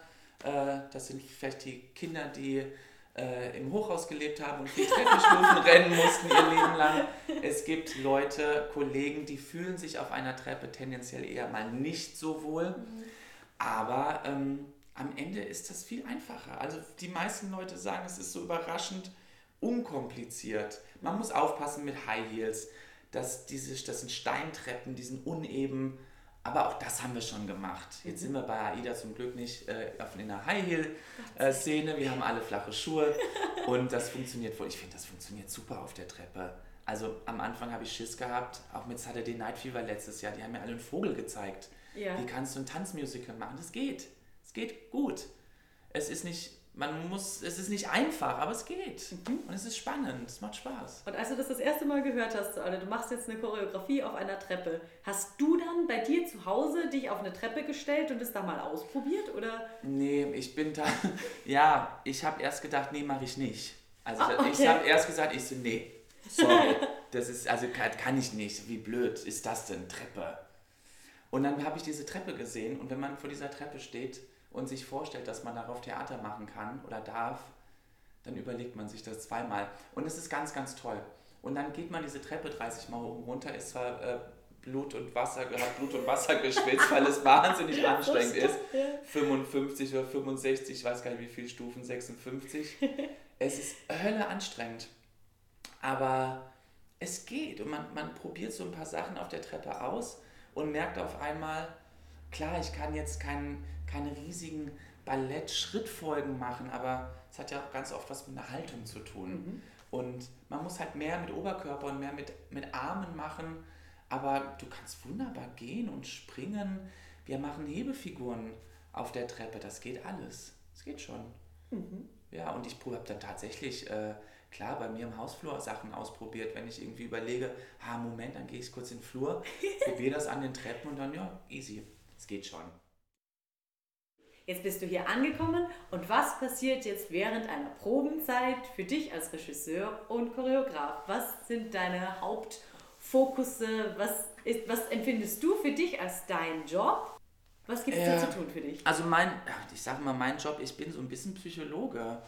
Speaker 2: äh, das sind vielleicht die Kinder, die äh, im Hochhaus gelebt haben und viel Treppenstufen rennen mussten ihr Leben lang. Es gibt Leute, Kollegen, die fühlen sich auf einer Treppe tendenziell eher mal nicht so wohl. Mhm. Aber ähm, am Ende ist das viel einfacher. Also die meisten Leute sagen, es ist so überraschend unkompliziert. Man muss aufpassen mit High Heels. dass diese, das sind Steintreppen, die sind uneben. Aber auch das haben wir schon gemacht. Jetzt mhm. sind wir bei AIDA zum Glück nicht äh, in der High-Heel-Szene. Wir haben alle flache Schuhe und das funktioniert voll. Ich finde, das funktioniert super auf der Treppe. Also am Anfang habe ich Schiss gehabt, auch mit Saturday Night Fever letztes Jahr. Die haben mir alle einen Vogel gezeigt. Ja. Wie kannst du ein Tanzmusical machen? Das geht. Es geht gut. Es ist nicht man muss, es ist nicht einfach, aber es geht. Mhm. Und es ist spannend, es macht Spaß.
Speaker 1: Und als du das das erste Mal gehört hast, Anne, du machst jetzt eine Choreografie auf einer Treppe, hast du dann bei dir zu Hause dich auf eine Treppe gestellt und es da mal ausprobiert? Oder?
Speaker 2: Nee, ich bin da, ja, ich habe erst gedacht, nee, mache ich nicht. Also oh, okay. ich habe erst gesagt, ich so, nee, sorry, das ist, also kann, kann ich nicht, wie blöd ist das denn, Treppe? Und dann habe ich diese Treppe gesehen und wenn man vor dieser Treppe steht, und sich vorstellt, dass man darauf Theater machen kann oder darf, dann überlegt man sich das zweimal. Und es ist ganz, ganz toll. Und dann geht man diese Treppe 30 Mal hoch und runter, ist zwar äh, Blut und Wasser, hat Blut und Wasser geschwitzt, weil es wahnsinnig anstrengend ist. 55 oder 65, ich weiß gar nicht wie viele Stufen, 56. Es ist Hölle anstrengend. Aber es geht und man, man probiert so ein paar Sachen auf der Treppe aus und merkt auf einmal, klar, ich kann jetzt keinen keine riesigen Ballett-Schrittfolgen machen, aber es hat ja auch ganz oft was mit einer Haltung zu tun. Mhm. Und man muss halt mehr mit Oberkörper und mehr mit, mit Armen machen, aber du kannst wunderbar gehen und springen. Wir machen Hebefiguren auf der Treppe, das geht alles. Das geht schon. Mhm. Ja, und ich habe dann tatsächlich, äh, klar, bei mir im Hausflur Sachen ausprobiert, wenn ich irgendwie überlege, ah, Moment, dann gehe ich kurz in den Flur, probiere das an den Treppen und dann, ja, easy, es geht schon.
Speaker 1: Jetzt bist du hier angekommen und was passiert jetzt während einer Probenzeit für dich als Regisseur und Choreograf? Was sind deine Hauptfokusse? Was, ist, was empfindest du für dich als dein Job? Was gibt es äh, da zu tun für dich?
Speaker 2: Also mein, ich sage mal, mein Job, ich bin so ein bisschen Psychologe.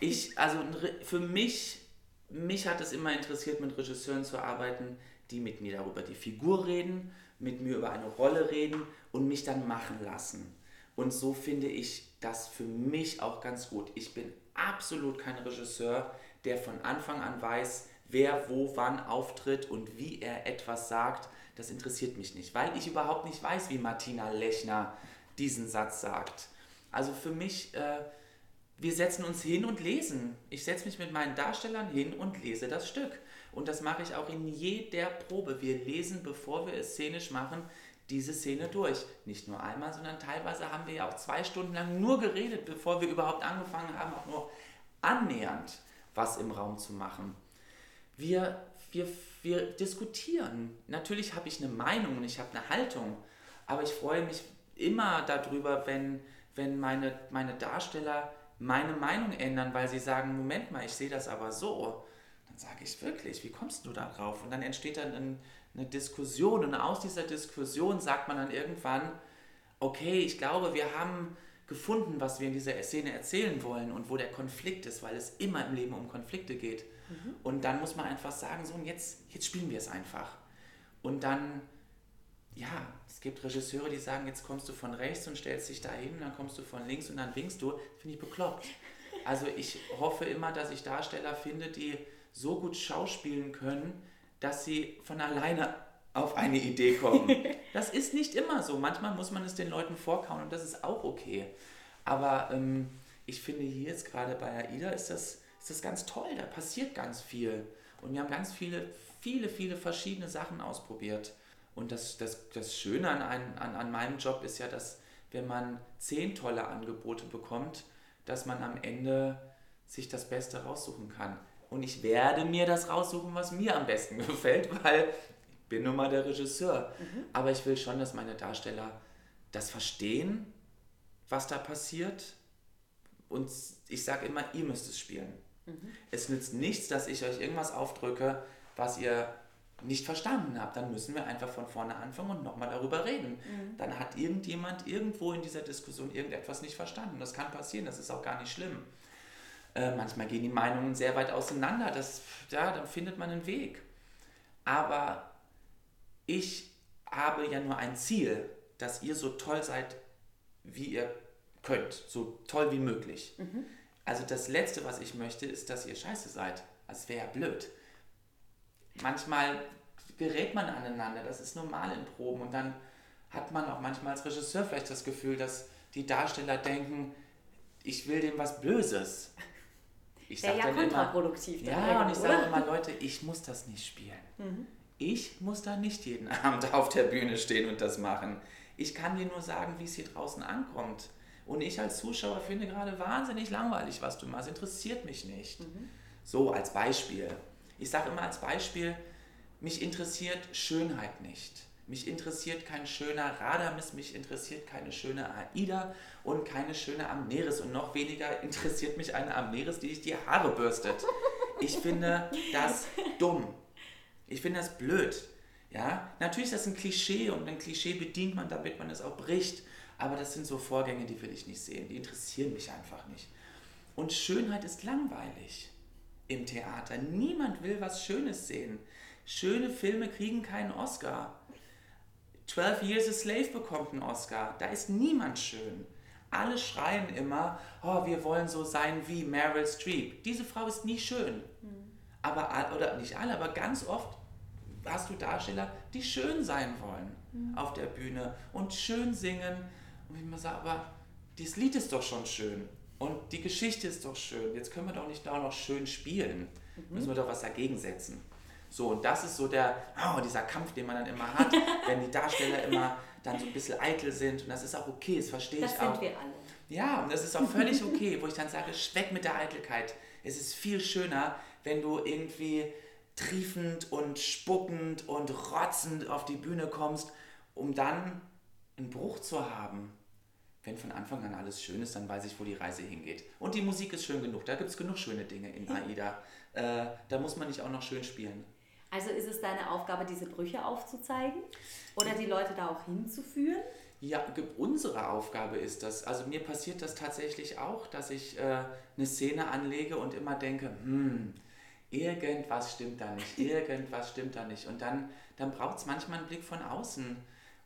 Speaker 2: Ich, also für mich, mich hat es immer interessiert, mit Regisseuren zu arbeiten, die mit mir darüber die Figur reden, mit mir über eine Rolle reden und mich dann machen lassen. Und so finde ich das für mich auch ganz gut. Ich bin absolut kein Regisseur, der von Anfang an weiß, wer wo wann auftritt und wie er etwas sagt. Das interessiert mich nicht, weil ich überhaupt nicht weiß, wie Martina Lechner diesen Satz sagt. Also für mich, äh, wir setzen uns hin und lesen. Ich setze mich mit meinen Darstellern hin und lese das Stück. Und das mache ich auch in jeder Probe. Wir lesen, bevor wir es szenisch machen, diese Szene durch. Nicht nur einmal, sondern teilweise haben wir ja auch zwei Stunden lang nur geredet, bevor wir überhaupt angefangen haben, auch nur annähernd was im Raum zu machen. Wir, wir, wir diskutieren. Natürlich habe ich eine Meinung und ich habe eine Haltung, aber ich freue mich immer darüber, wenn, wenn meine, meine Darsteller meine Meinung ändern, weil sie sagen, Moment mal, ich sehe das aber so. Dann sage ich wirklich, wie kommst du da drauf? Und dann entsteht dann ein, eine Diskussion und aus dieser Diskussion sagt man dann irgendwann, okay, ich glaube, wir haben gefunden, was wir in dieser Szene erzählen wollen und wo der Konflikt ist, weil es immer im Leben um Konflikte geht. Mhm. Und dann muss man einfach sagen, so und jetzt, jetzt spielen wir es einfach. Und dann, ja, es gibt Regisseure, die sagen, jetzt kommst du von rechts und stellst dich da hin, dann kommst du von links und dann winkst du. Finde ich bekloppt. Also ich hoffe immer, dass ich Darsteller finde, die so gut schauspielen können, dass sie von alleine auf eine Idee kommen. Das ist nicht immer so. Manchmal muss man es den Leuten vorkauen und das ist auch okay. Aber ähm, ich finde hier jetzt gerade bei AIDA ist das, ist das ganz toll. Da passiert ganz viel. Und wir haben ganz viele, viele, viele verschiedene Sachen ausprobiert. Und das, das, das Schöne an, an, an meinem Job ist ja, dass wenn man zehn tolle Angebote bekommt, dass man am Ende sich das Beste raussuchen kann und ich werde mir das raussuchen, was mir am besten gefällt, weil ich bin nun mal der Regisseur. Mhm. Aber ich will schon, dass meine Darsteller das verstehen, was da passiert. Und ich sage immer, ihr müsst es spielen. Mhm. Es nützt nichts, dass ich euch irgendwas aufdrücke, was ihr nicht verstanden habt. Dann müssen wir einfach von vorne anfangen und nochmal darüber reden. Mhm. Dann hat irgendjemand irgendwo in dieser Diskussion irgendetwas nicht verstanden. Das kann passieren, das ist auch gar nicht schlimm. Äh, manchmal gehen die Meinungen sehr weit auseinander. Das, ja, dann findet man einen Weg. Aber ich habe ja nur ein Ziel, dass ihr so toll seid, wie ihr könnt. So toll wie möglich. Mhm. Also das Letzte, was ich möchte, ist, dass ihr scheiße seid. Das wäre ja blöd. Manchmal gerät man aneinander, das ist normal in Proben. Und dann hat man auch manchmal als Regisseur vielleicht das Gefühl, dass die Darsteller denken, ich will dem was Böses.
Speaker 1: Ich sage ja kontraproduktiv.
Speaker 2: Immer, ja, und ich sage immer, Leute, ich muss das nicht spielen. Mhm. Ich muss da nicht jeden Abend auf der Bühne stehen und das machen. Ich kann dir nur sagen, wie es hier draußen ankommt. Und ich als Zuschauer finde gerade wahnsinnig langweilig, was du machst. Interessiert mich nicht. Mhm. So als Beispiel. Ich sage immer als Beispiel, mich interessiert Schönheit nicht. Mich interessiert kein schöner Radamis, mich interessiert keine schöne Aida und keine schöne Amneris und noch weniger interessiert mich eine Amneris, die sich die Haare bürstet. Ich finde das dumm. Ich finde das blöd. Ja, natürlich ist das ein Klischee und ein Klischee bedient man, damit man es auch bricht. Aber das sind so Vorgänge, die will ich nicht sehen. Die interessieren mich einfach nicht. Und Schönheit ist langweilig im Theater. Niemand will was Schönes sehen. Schöne Filme kriegen keinen Oscar. 12 Years a Slave bekommt einen Oscar. Da ist niemand schön. Alle schreien immer, oh, wir wollen so sein wie Meryl Streep. Diese Frau ist nie schön. Mhm. Aber, oder nicht alle, aber ganz oft hast du Darsteller, die schön sein wollen mhm. auf der Bühne und schön singen. Und ich immer sage, aber dieses Lied ist doch schon schön. Und die Geschichte ist doch schön. Jetzt können wir doch nicht da noch schön spielen. Mhm. Müssen wir doch was dagegen setzen. So, und das ist so der, oh, dieser Kampf, den man dann immer hat, wenn die Darsteller immer dann so ein bisschen eitel sind. Und das ist auch okay, das verstehe
Speaker 1: das
Speaker 2: ich auch.
Speaker 1: Das sind wir alle.
Speaker 2: Ja, und das ist auch völlig okay, wo ich dann sage, weg mit der Eitelkeit. Es ist viel schöner, wenn du irgendwie triefend und spuckend und rotzend auf die Bühne kommst, um dann einen Bruch zu haben. Wenn von Anfang an alles schön ist, dann weiß ich, wo die Reise hingeht. Und die Musik ist schön genug. Da gibt es genug schöne Dinge in AIDA. Äh, da muss man nicht auch noch schön spielen.
Speaker 1: Also ist es deine Aufgabe, diese Brüche aufzuzeigen oder die Leute da auch hinzuführen?
Speaker 2: Ja, unsere Aufgabe ist das. Also mir passiert das tatsächlich auch, dass ich äh, eine Szene anlege und immer denke, hm, irgendwas stimmt da nicht, irgendwas stimmt da nicht. Und dann, dann braucht es manchmal einen Blick von außen.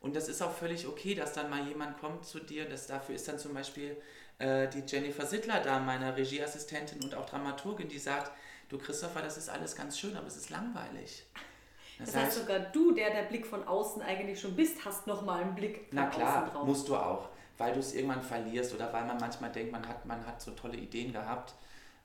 Speaker 2: Und das ist auch völlig okay, dass dann mal jemand kommt zu dir. Das, dafür ist dann zum Beispiel äh, die Jennifer Sittler da, meine Regieassistentin und auch Dramaturgin, die sagt, du Christopher, das ist alles ganz schön, aber es ist langweilig.
Speaker 1: Das, das heißt, heißt, sogar du, der der Blick von außen eigentlich schon bist, hast nochmal einen Blick von
Speaker 2: Na klar, außen drauf. musst du auch, weil du es irgendwann verlierst oder weil man manchmal denkt, man hat, man hat so tolle Ideen gehabt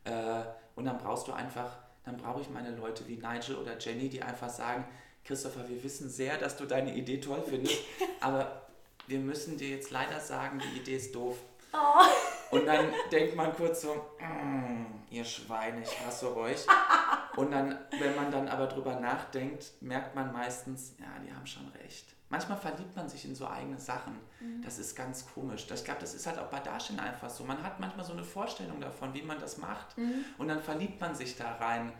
Speaker 2: äh, und dann brauchst du einfach, dann brauche ich meine Leute wie Nigel oder Jenny, die einfach sagen, Christopher, wir wissen sehr, dass du deine Idee toll findest, aber wir müssen dir jetzt leider sagen, die Idee ist doof. Oh. Und dann denkt man kurz so, mm, ihr Schweine, ich hasse euch. Und dann, wenn man dann aber drüber nachdenkt, merkt man meistens, ja, die haben schon recht. Manchmal verliebt man sich in so eigene Sachen. Mhm. Das ist ganz komisch. Ich glaube, das ist halt auch bei Darstellen einfach so. Man hat manchmal so eine Vorstellung davon, wie man das macht. Mhm. Und dann verliebt man sich da rein,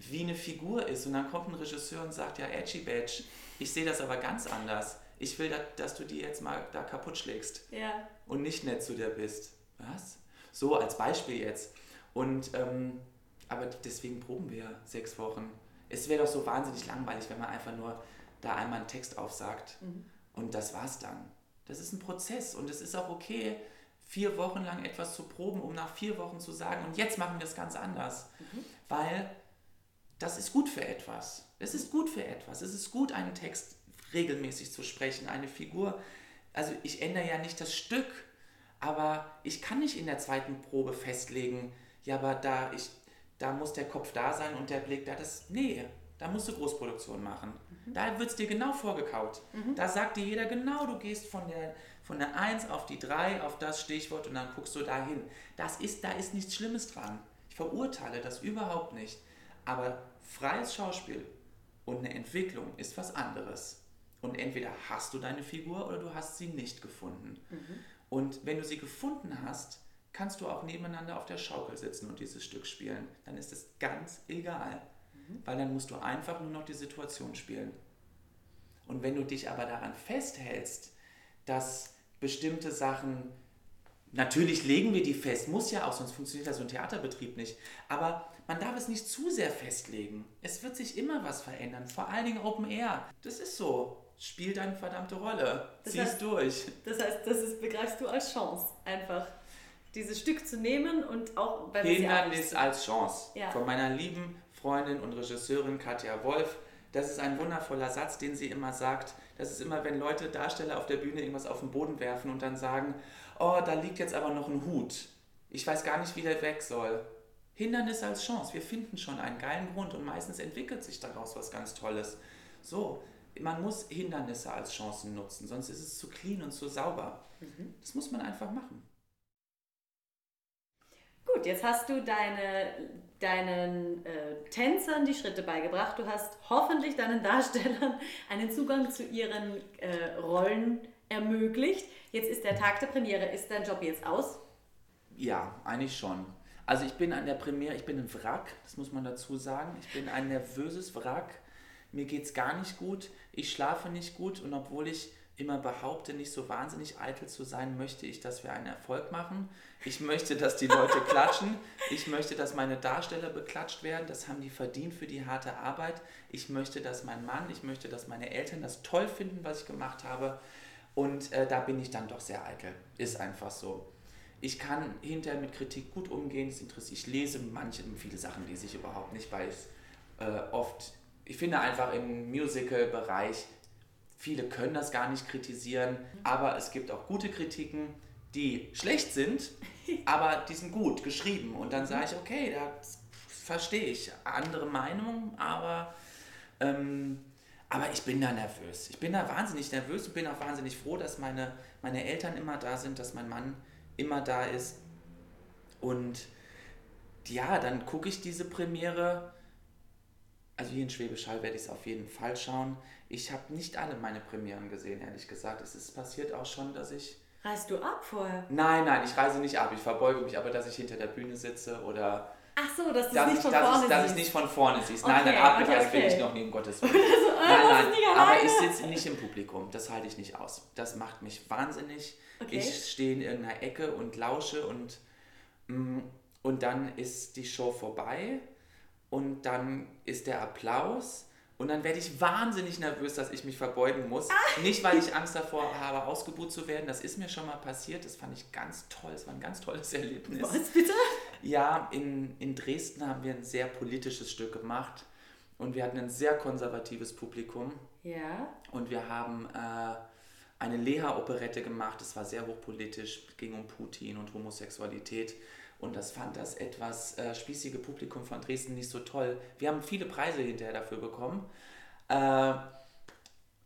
Speaker 2: wie eine Figur ist. Und dann kommt ein Regisseur und sagt, ja, Edgy Badge, ich sehe das aber ganz anders. Ich will, dass du die jetzt mal da kaputt schlägst. Ja. Und nicht nett zu dir bist. Was? So als Beispiel jetzt. Und ähm, aber deswegen proben wir sechs Wochen. Es wäre doch so wahnsinnig langweilig, wenn man einfach nur da einmal einen Text aufsagt mhm. und das war's dann. Das ist ein Prozess und es ist auch okay, vier Wochen lang etwas zu proben, um nach vier Wochen zu sagen, und jetzt machen wir es ganz anders. Mhm. Weil das ist gut für etwas. Es ist gut für etwas. Es ist gut, einen Text regelmäßig zu sprechen, eine Figur. Also ich ändere ja nicht das Stück, aber ich kann nicht in der zweiten Probe festlegen, ja, aber da, ich, da muss der Kopf da sein und der Blick da. Das, nee, da musst du Großproduktion machen. Mhm. Da wird es dir genau vorgekaut. Mhm. Da sagt dir jeder genau, du gehst von der, von der 1 auf die 3, auf das Stichwort und dann guckst du da hin. Das ist, da ist nichts Schlimmes dran. Ich verurteile das überhaupt nicht. Aber freies Schauspiel und eine Entwicklung ist was anderes. Und entweder hast du deine Figur oder du hast sie nicht gefunden. Mhm. Und wenn du sie gefunden hast, kannst du auch nebeneinander auf der Schaukel sitzen und dieses Stück spielen. Dann ist es ganz egal, mhm. weil dann musst du einfach nur noch die Situation spielen. Und wenn du dich aber daran festhältst, dass bestimmte Sachen Natürlich legen wir die fest, muss ja auch, sonst funktioniert ja so ein Theaterbetrieb nicht. Aber man darf es nicht zu sehr festlegen. Es wird sich immer was verändern, vor allen Dingen Open Air. Das ist so. Spiel deine verdammte Rolle.
Speaker 1: Das
Speaker 2: Zieh's
Speaker 1: heißt-
Speaker 2: durch.
Speaker 1: Das heißt, das ist, begreifst du als Chance, einfach dieses Stück zu nehmen und auch bei
Speaker 2: Hindernis als Chance.
Speaker 1: Ja.
Speaker 2: Von meiner lieben Freundin und Regisseurin Katja Wolf. Das ist ein wundervoller Satz, den sie immer sagt. Das ist immer, wenn Leute, Darsteller auf der Bühne irgendwas auf den Boden werfen und dann sagen, oh, da liegt jetzt aber noch ein Hut. Ich weiß gar nicht, wie der weg soll. Hindernis als Chance. Wir finden schon einen geilen Grund und meistens entwickelt sich daraus was ganz Tolles. So, man muss Hindernisse als Chancen nutzen, sonst ist es zu clean und zu sauber. Das muss man einfach machen.
Speaker 1: Gut, jetzt hast du deine, deinen äh, Tänzern die Schritte beigebracht. Du hast hoffentlich deinen Darstellern einen Zugang zu ihren äh, Rollen ermöglicht. Jetzt ist der Tag der Premiere. Ist dein Job jetzt aus?
Speaker 2: Ja, eigentlich schon. Also ich bin an der Premiere, ich bin ein Wrack, das muss man dazu sagen. Ich bin ein nervöses Wrack. Mir geht es gar nicht gut. Ich schlafe nicht gut und obwohl ich immer behaupte, nicht so wahnsinnig eitel zu sein, möchte ich, dass wir einen Erfolg machen. Ich möchte, dass die Leute klatschen. Ich möchte, dass meine Darsteller beklatscht werden. Das haben die verdient für die harte Arbeit. Ich möchte, dass mein Mann, ich möchte, dass meine Eltern das toll finden, was ich gemacht habe. Und äh, da bin ich dann doch sehr eitel. Ist einfach so. Ich kann hinterher mit Kritik gut umgehen. Das interessiert. Ich lese manche, viele Sachen lese ich überhaupt nicht, weil es äh, oft, ich finde einfach im Musical-Bereich, viele können das gar nicht kritisieren, aber es gibt auch gute Kritiken, die schlecht sind, aber die sind gut geschrieben. Und dann sage ich, okay, da verstehe ich andere Meinungen, aber ähm, aber ich bin da nervös. Ich bin da wahnsinnig nervös und bin auch wahnsinnig froh, dass meine, meine Eltern immer da sind, dass mein Mann immer da ist. Und ja, dann gucke ich diese Premiere. Also hier in Schwäbisch Hall werde ich es auf jeden Fall schauen. Ich habe nicht alle meine Premieren gesehen, ehrlich gesagt. Es ist passiert auch schon, dass ich.
Speaker 1: Reist du ab vorher?
Speaker 2: Nein, nein, ich reise nicht ab. Ich verbeuge mich aber, dass ich hinter der Bühne sitze oder
Speaker 1: Ach so, dass
Speaker 2: dass,
Speaker 1: nicht
Speaker 2: ich,
Speaker 1: von
Speaker 2: dass,
Speaker 1: vorne
Speaker 2: ich, dass ich nicht von vorne siehst. Nein, nein,
Speaker 1: Okay,
Speaker 2: abgereist
Speaker 1: okay,
Speaker 2: bin ich
Speaker 1: okay.
Speaker 2: noch nie, um Gottes Willen.
Speaker 1: ah,
Speaker 2: Nein, nein, aber ich sitze nicht im Publikum. Das halte ich nicht aus. Das macht mich wahnsinnig.
Speaker 1: Okay.
Speaker 2: Ich stehe in irgendeiner Ecke und lausche und, mm, und dann ist die Show vorbei und dann ist der Applaus und dann werde ich wahnsinnig nervös, dass ich mich verbeugen muss.
Speaker 1: Ah.
Speaker 2: Nicht, weil ich Angst davor habe, ausgebuht zu werden. Das ist mir schon mal passiert. Das fand ich ganz toll. Es war ein ganz tolles Erlebnis.
Speaker 1: Was bitte?
Speaker 2: Ja, in, in Dresden haben wir ein sehr politisches Stück gemacht und wir hatten ein sehr konservatives Publikum
Speaker 1: Ja.
Speaker 2: und wir haben äh, eine Leha-Operette gemacht. Es war sehr hochpolitisch, ging um Putin und Homosexualität und das fand das etwas äh, spießige Publikum von Dresden nicht so toll. Wir haben viele Preise hinterher dafür bekommen, äh,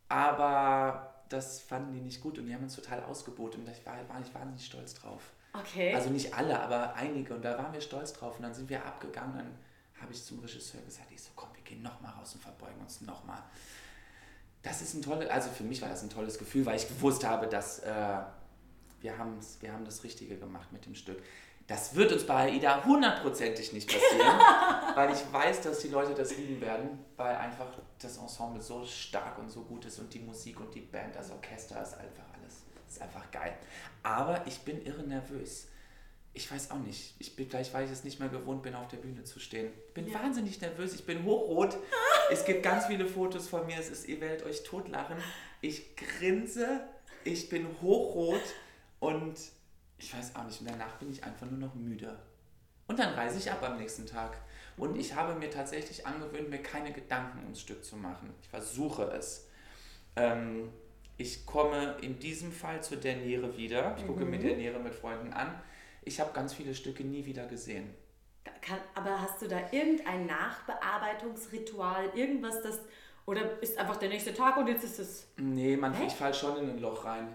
Speaker 2: aber das fanden die nicht gut und die haben uns total ausgeboten und ich war, war ich wahnsinnig stolz drauf.
Speaker 1: Okay.
Speaker 2: Also nicht alle, aber einige. Und da waren wir stolz drauf. Und dann sind wir abgegangen. Dann habe ich zum Regisseur gesagt, ich so, komm, wir gehen nochmal raus und verbeugen uns nochmal. Das ist ein tolles, also für mich war das ein tolles Gefühl, weil ich gewusst habe, dass äh, wir, wir haben das Richtige gemacht mit dem Stück. Das wird uns bei AIDA hundertprozentig nicht passieren, weil ich weiß, dass die Leute das lieben werden, weil einfach das Ensemble so stark und so gut ist und die Musik und die Band, das Orchester ist einfach alles, ist einfach geil. Aber ich bin irre nervös. Ich weiß auch nicht. Ich bin gleich, weil ich es nicht mehr gewohnt bin, auf der Bühne zu stehen. Ich bin
Speaker 1: Ja.
Speaker 2: wahnsinnig nervös. Ich bin hochrot. es gibt ganz viele Fotos von mir. Es ist, ihr werdet euch totlachen. Ich grinse. Ich bin hochrot und ich weiß auch nicht. Und danach bin ich einfach nur noch müde. Und dann reise ich ab am nächsten Tag. Und ich habe mir tatsächlich angewöhnt, mir keine Gedanken ums Stück zu machen. Ich versuche es. Ähm, ich komme in diesem Fall zu der Niere wieder. Ich gucke mir der Niere mit Freunden an. Ich habe ganz viele Stücke nie wieder gesehen.
Speaker 1: Kann, aber hast du da irgendein Nachbearbeitungsritual, irgendwas, das. Oder ist einfach der nächste Tag und jetzt ist es.
Speaker 2: Nee, man,
Speaker 1: Hä?
Speaker 2: ich fall schon in ein Loch rein.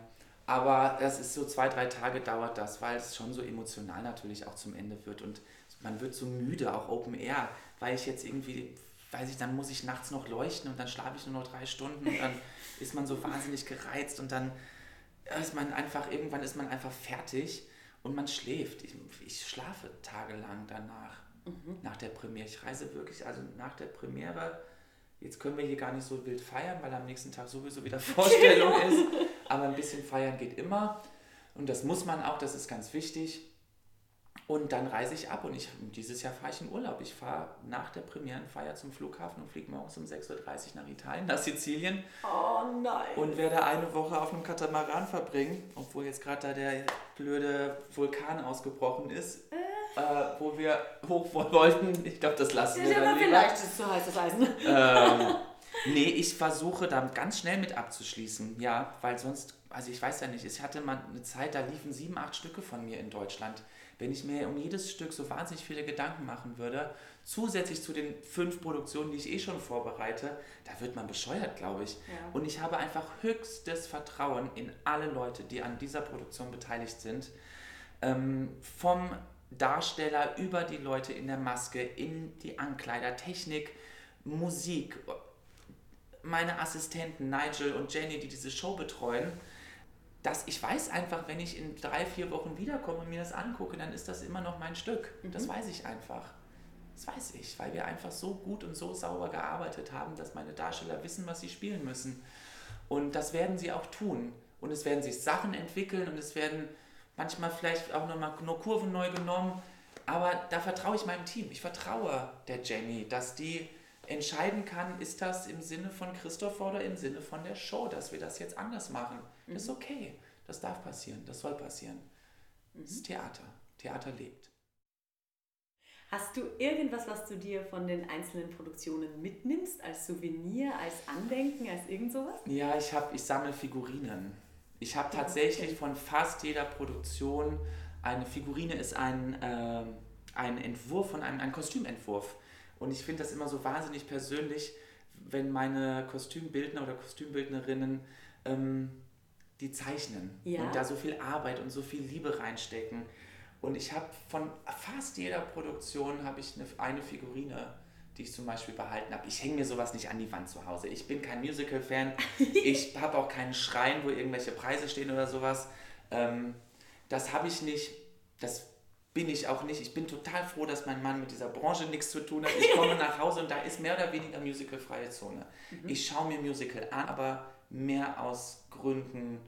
Speaker 2: Aber das ist so zwei, drei Tage dauert das, weil es schon so emotional natürlich auch zum Ende wird. Und man wird so müde, auch Open Air, weil ich jetzt irgendwie, weiß ich, dann muss ich nachts noch leuchten und dann schlafe ich nur noch drei Stunden und dann ist man so wahnsinnig gereizt und dann ist man einfach, irgendwann ist man einfach fertig und man schläft. Ich, ich schlafe tagelang danach, nach der Premiere. Ich reise wirklich, also nach der Premiere, jetzt können wir hier gar nicht so wild feiern, weil am nächsten Tag sowieso wieder Vorstellung ist, aber ein bisschen feiern geht immer. Und das muss man auch, das ist ganz wichtig. Und dann reise ich ab und ich, dieses Jahr fahre ich in Urlaub. Ich fahre nach der Premierenfeier zum Flughafen und fliege morgens um 6.30 Uhr nach Italien, nach Sizilien.
Speaker 1: Oh nein.
Speaker 2: Und werde eine Woche auf einem Katamaran verbringen, obwohl jetzt gerade da der blöde Vulkan ausgebrochen ist, äh. Äh, wo wir hoch wollten. Ich glaube, das lassen wir dann lieber.
Speaker 1: Vielleicht ist es zu heißes Eisen.
Speaker 2: Ähm, nee, ich versuche da ganz schnell mit abzuschließen, ja, weil sonst, also ich weiß ja nicht, ich hatte mal eine Zeit, da liefen sieben, acht Stücke von mir in Deutschland wenn ich mir um jedes Stück so wahnsinnig viele Gedanken machen würde, zusätzlich zu den fünf Produktionen, die ich eh schon vorbereite, da wird man bescheuert, glaube ich. Ja. Und ich habe einfach höchstes Vertrauen in alle Leute, die an dieser Produktion beteiligt sind. Ähm, vom Darsteller über die Leute in der Maske, in die Ankleider, Technik, Musik, meine Assistenten Nigel und Jenny, die diese Show betreuen dass ich weiß einfach, wenn ich in drei, vier Wochen wiederkomme und mir das angucke, dann ist das immer noch mein Stück. Mhm. Das weiß ich einfach. Das weiß ich, weil wir einfach so gut und so sauber gearbeitet haben, dass meine Darsteller wissen, was sie spielen müssen. Und das werden sie auch tun. Und es werden sich Sachen entwickeln und es werden manchmal vielleicht auch nochmal nur Kurven neu genommen. Aber da vertraue ich meinem Team. Ich vertraue der Jenny, dass die entscheiden kann, ist das im Sinne von Christopher oder im Sinne von der Show, dass wir das jetzt anders machen. Mhm. Das ist okay. Das darf passieren. Das soll passieren. Mhm. Das ist Theater. Theater lebt.
Speaker 1: Hast du irgendwas, was du dir von den einzelnen Produktionen mitnimmst, als Souvenir, als Andenken, als irgend sowas?
Speaker 2: Ja, ich, hab, ich sammle Figurinen. Ich habe tatsächlich von fast jeder Produktion eine Figurine ist ein, äh, ein Entwurf von einem ein Kostümentwurf. Und ich finde das immer so wahnsinnig persönlich, wenn meine Kostümbildner oder Kostümbildnerinnen ähm, die zeichnen ja. und da so viel Arbeit und so viel Liebe reinstecken. Und ich habe von fast jeder Produktion habe ich eine, eine Figurine, die ich zum Beispiel behalten habe. Ich hänge mir sowas nicht an die Wand zu Hause. Ich bin kein Musical-Fan. ich habe auch keinen Schrein, wo irgendwelche Preise stehen oder sowas. Ähm, das habe ich nicht. Das bin ich auch nicht. Ich bin total froh, dass mein Mann mit dieser Branche nichts zu tun hat. Ich komme nach Hause und da ist mehr oder weniger musicalfreie Zone. Mhm. Ich schaue mir Musical an, aber mehr aus Gründen,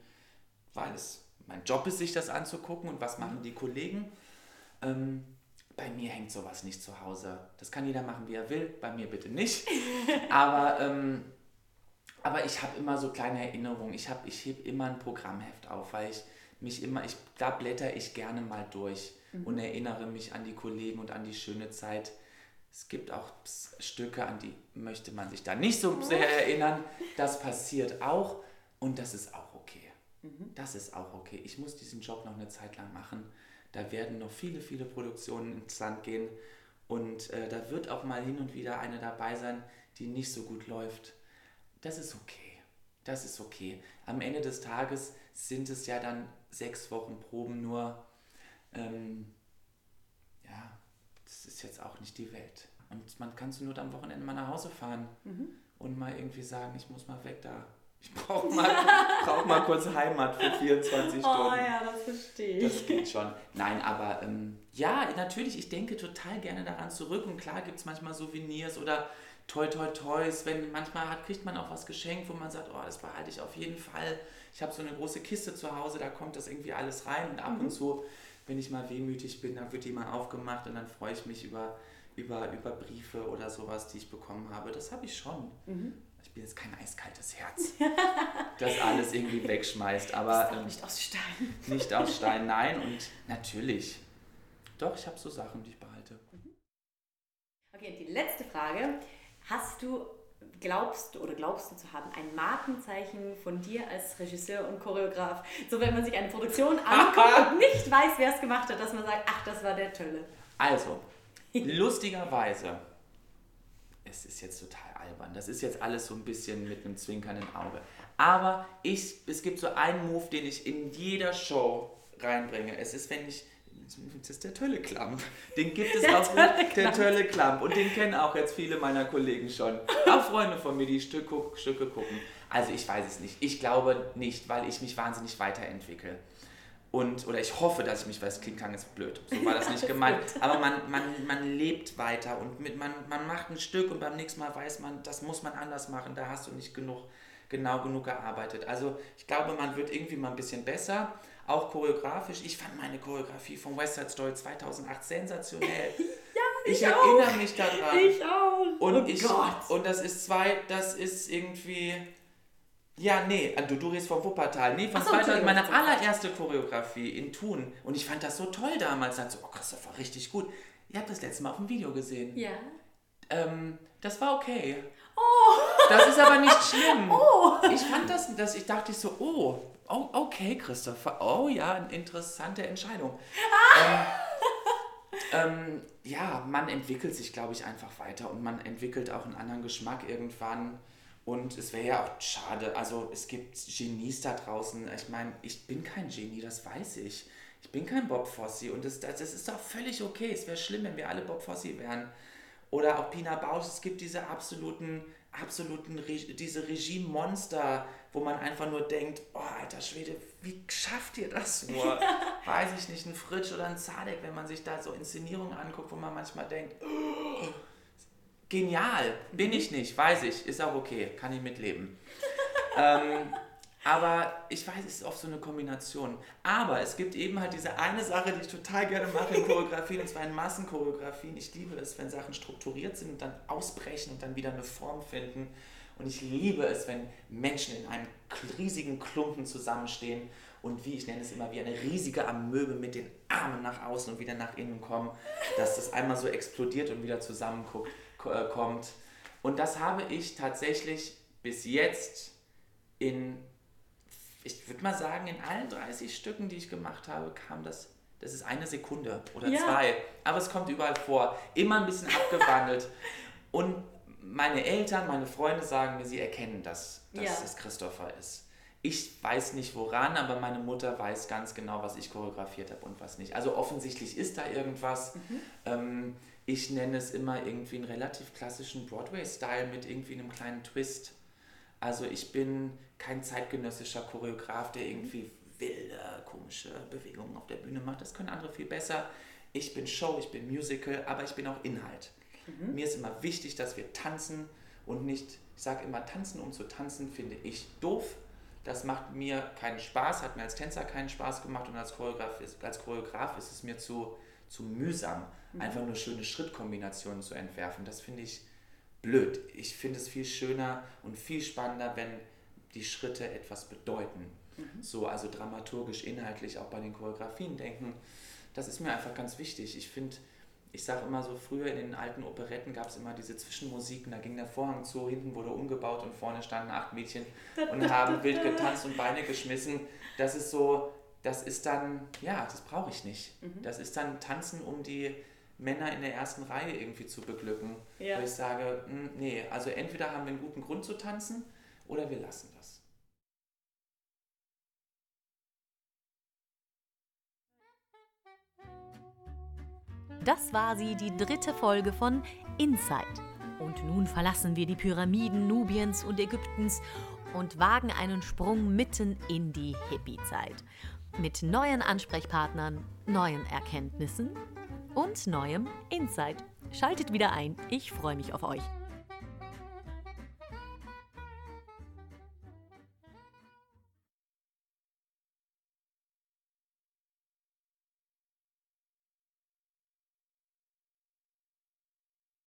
Speaker 2: weil es mein Job ist, sich das anzugucken und was machen die Kollegen. Ähm, bei mir hängt sowas nicht zu Hause. Das kann jeder machen, wie er will. Bei mir bitte nicht. aber, ähm, aber ich habe immer so kleine Erinnerungen. Ich, ich hebe immer ein Programmheft auf, weil ich mich immer, ich, da blätter ich gerne mal durch mhm. und erinnere mich an die Kollegen und an die schöne Zeit. Es gibt auch Stücke, an die möchte man sich da nicht so sehr erinnern. Das passiert auch und das ist auch okay. Mhm. Das ist auch okay. Ich muss diesen Job noch eine Zeit lang machen. Da werden noch viele, viele Produktionen ins Land gehen und äh, da wird auch mal hin und wieder eine dabei sein, die nicht so gut läuft. Das ist okay. Das ist okay. Am Ende des Tages sind es ja dann sechs Wochen Proben nur ähm, ja, das ist jetzt auch nicht die Welt. Und man kann zur Not am Wochenende mal nach Hause fahren mhm. und mal irgendwie sagen, ich muss mal weg da. Ich brauche mal, brauch mal kurz Heimat für 24 Stunden. Oh
Speaker 1: ja, das verstehe ich.
Speaker 2: Das geht schon. Nein, aber ähm, ja, natürlich, ich denke total gerne daran zurück. Und klar gibt es manchmal Souvenirs oder Toi Toi Toys, wenn manchmal hat, kriegt man auch was geschenkt, wo man sagt, oh, das behalte ich auf jeden Fall. Ich habe so eine große Kiste zu Hause, da kommt das irgendwie alles rein und ab mhm. und zu wenn ich mal wehmütig bin, dann wird die mal aufgemacht und dann freue ich mich über, über, über Briefe oder sowas, die ich bekommen habe. Das habe ich schon. Mhm. Ich bin jetzt kein eiskaltes Herz, das alles irgendwie wegschmeißt. Aber
Speaker 1: ähm, nicht aus Stein.
Speaker 2: Nicht aus Stein, nein. Und natürlich. Doch, ich habe so Sachen, die ich behalte. Mhm.
Speaker 1: Okay, die letzte Frage. Hast du glaubst du oder glaubst du zu haben, ein Markenzeichen von dir als Regisseur und Choreograf? So, wenn man sich eine Produktion anguckt und nicht weiß, wer es gemacht hat, dass man sagt, ach, das war der Tölle.
Speaker 2: Also, lustigerweise, es ist jetzt total albern, das ist jetzt alles so ein bisschen mit einem zwinkernden Auge. Aber ich, es gibt so einen Move, den ich in jeder Show reinbringe. Es ist, wenn ich das ist der Tölle-Klamp. Den gibt es der auch gut, der Tölle-Klamp. Und den kennen auch jetzt viele meiner Kollegen schon. Auch Freunde von mir, die Stück, Stücke gucken. Also ich weiß es nicht. Ich glaube nicht, weil ich mich wahnsinnig weiterentwickle. Und, oder ich hoffe, dass ich mich, weil es klingt kann, ist blöd. So war das nicht gemeint. Aber man, man, man lebt weiter und mit, man, man macht ein Stück und beim nächsten Mal weiß man, das muss man anders machen. Da hast du nicht genug genau genug gearbeitet. Also ich glaube, man wird irgendwie mal ein bisschen besser, auch choreografisch. Ich fand meine Choreografie von West Side Story 2008 sensationell.
Speaker 1: ja,
Speaker 2: ich,
Speaker 1: ich
Speaker 2: erinnere mich daran.
Speaker 1: Ich auch.
Speaker 2: Und,
Speaker 1: oh
Speaker 2: ich,
Speaker 1: Gott.
Speaker 2: und das ist zwei, das ist irgendwie. Ja, nee, du, du redest von Wuppertal. Nee, von
Speaker 1: so,
Speaker 2: 2000, meine allererste Choreografie in Thun. Und ich fand das so toll damals. Dachte so, oh, Christopher, richtig gut. Ihr habt das letzte Mal auf dem Video gesehen.
Speaker 1: ja.
Speaker 2: Ähm, das war okay.
Speaker 1: Oh.
Speaker 2: Das ist aber nicht schlimm.
Speaker 1: Oh.
Speaker 2: Ich fand das, das ich dachte ich so, oh, oh, okay, Christopher, oh ja, eine interessante Entscheidung. Ähm, ähm, ja, man entwickelt sich, glaube ich, einfach weiter und man entwickelt auch einen anderen Geschmack irgendwann. Und es wäre ja auch schade, also es gibt Genies da draußen. Ich meine, ich bin kein Genie, das weiß ich. Ich bin kein Bob Fosse und das, das, das ist doch völlig okay. Es wäre schlimm, wenn wir alle Bob Fosse wären. Oder auch Pina Bausch, es gibt diese absoluten, absoluten, Re- diese Regiemonster, wo man einfach nur denkt, oh, alter Schwede, wie schafft ihr das nur? Weiß ich nicht, ein Fritsch oder ein Zadek, wenn man sich da so Inszenierungen anguckt, wo man manchmal denkt, oh, genial, bin ich nicht, weiß ich, ist auch okay, kann ich mitleben. ähm, aber ich weiß, es ist oft so eine Kombination. Aber es gibt eben halt diese eine Sache, die ich total gerne mache in Choreografien, und zwar in Massenchoreografien. Ich liebe es, wenn Sachen strukturiert sind und dann ausbrechen und dann wieder eine Form finden. Und ich liebe es, wenn Menschen in einem riesigen Klumpen zusammenstehen und wie ich nenne es immer, wie eine riesige Amöbe mit den Armen nach außen und wieder nach innen kommen, dass das einmal so explodiert und wieder zusammenkommt. Kommt. Und das habe ich tatsächlich bis jetzt in ich würde mal sagen, in allen 30 Stücken, die ich gemacht habe, kam das, das ist eine Sekunde oder
Speaker 1: Ja.
Speaker 2: zwei. Aber es kommt überall vor. Immer ein bisschen abgewandelt. Und meine Eltern, meine Freunde sagen mir, sie erkennen das, dass
Speaker 1: Ja.
Speaker 2: es Christopher ist. Ich weiß nicht woran, aber meine Mutter weiß ganz genau, was ich choreografiert habe und was nicht. Also offensichtlich ist da irgendwas. Ähm, ich nenne es immer irgendwie einen relativ klassischen Broadway-Style mit irgendwie einem kleinen Twist. Also ich bin kein zeitgenössischer Choreograf, der irgendwie wilde, komische Bewegungen auf der Bühne macht. Das können andere viel besser. Ich bin Show, ich bin Musical, aber ich bin auch Inhalt. Mir ist immer wichtig, dass wir tanzen und nicht, ich sage immer, tanzen um zu tanzen finde ich doof. Das macht mir keinen Spaß, hat mir als Tänzer keinen Spaß gemacht und als Choreograf ist, als Choreograf ist es mir zu, zu mühsam, einfach nur schöne Schrittkombinationen zu entwerfen. Das finde ich blöd. Ich finde es viel schöner und viel spannender, wenn die Schritte etwas bedeuten. So, also dramaturgisch, inhaltlich auch bei den Choreografien denken. Das ist mir einfach ganz wichtig. Ich finde, ich sage immer so, früher in den alten Operetten gab es immer diese Zwischenmusiken, da ging der Vorhang zu, hinten wurde umgebaut und vorne standen acht Mädchen und haben wild getanzt und Beine geschmissen. Das ist so, das ist dann, ja, das brauche ich nicht. Das ist dann Tanzen, um die Männer in der ersten Reihe irgendwie zu beglücken.
Speaker 1: Ja.
Speaker 2: Wo ich sage, hm, nee, also entweder haben wir einen guten Grund zu tanzen oder wir lassen das.
Speaker 1: Das war sie, die dritte Folge von Inside. Und nun verlassen wir die Pyramiden Nubiens und Ägyptens und wagen einen Sprung mitten in die Hippie-Zeit. Mit neuen Ansprechpartnern, neuen Erkenntnissen und neuem Insight. Schaltet wieder ein, ich freue mich auf euch.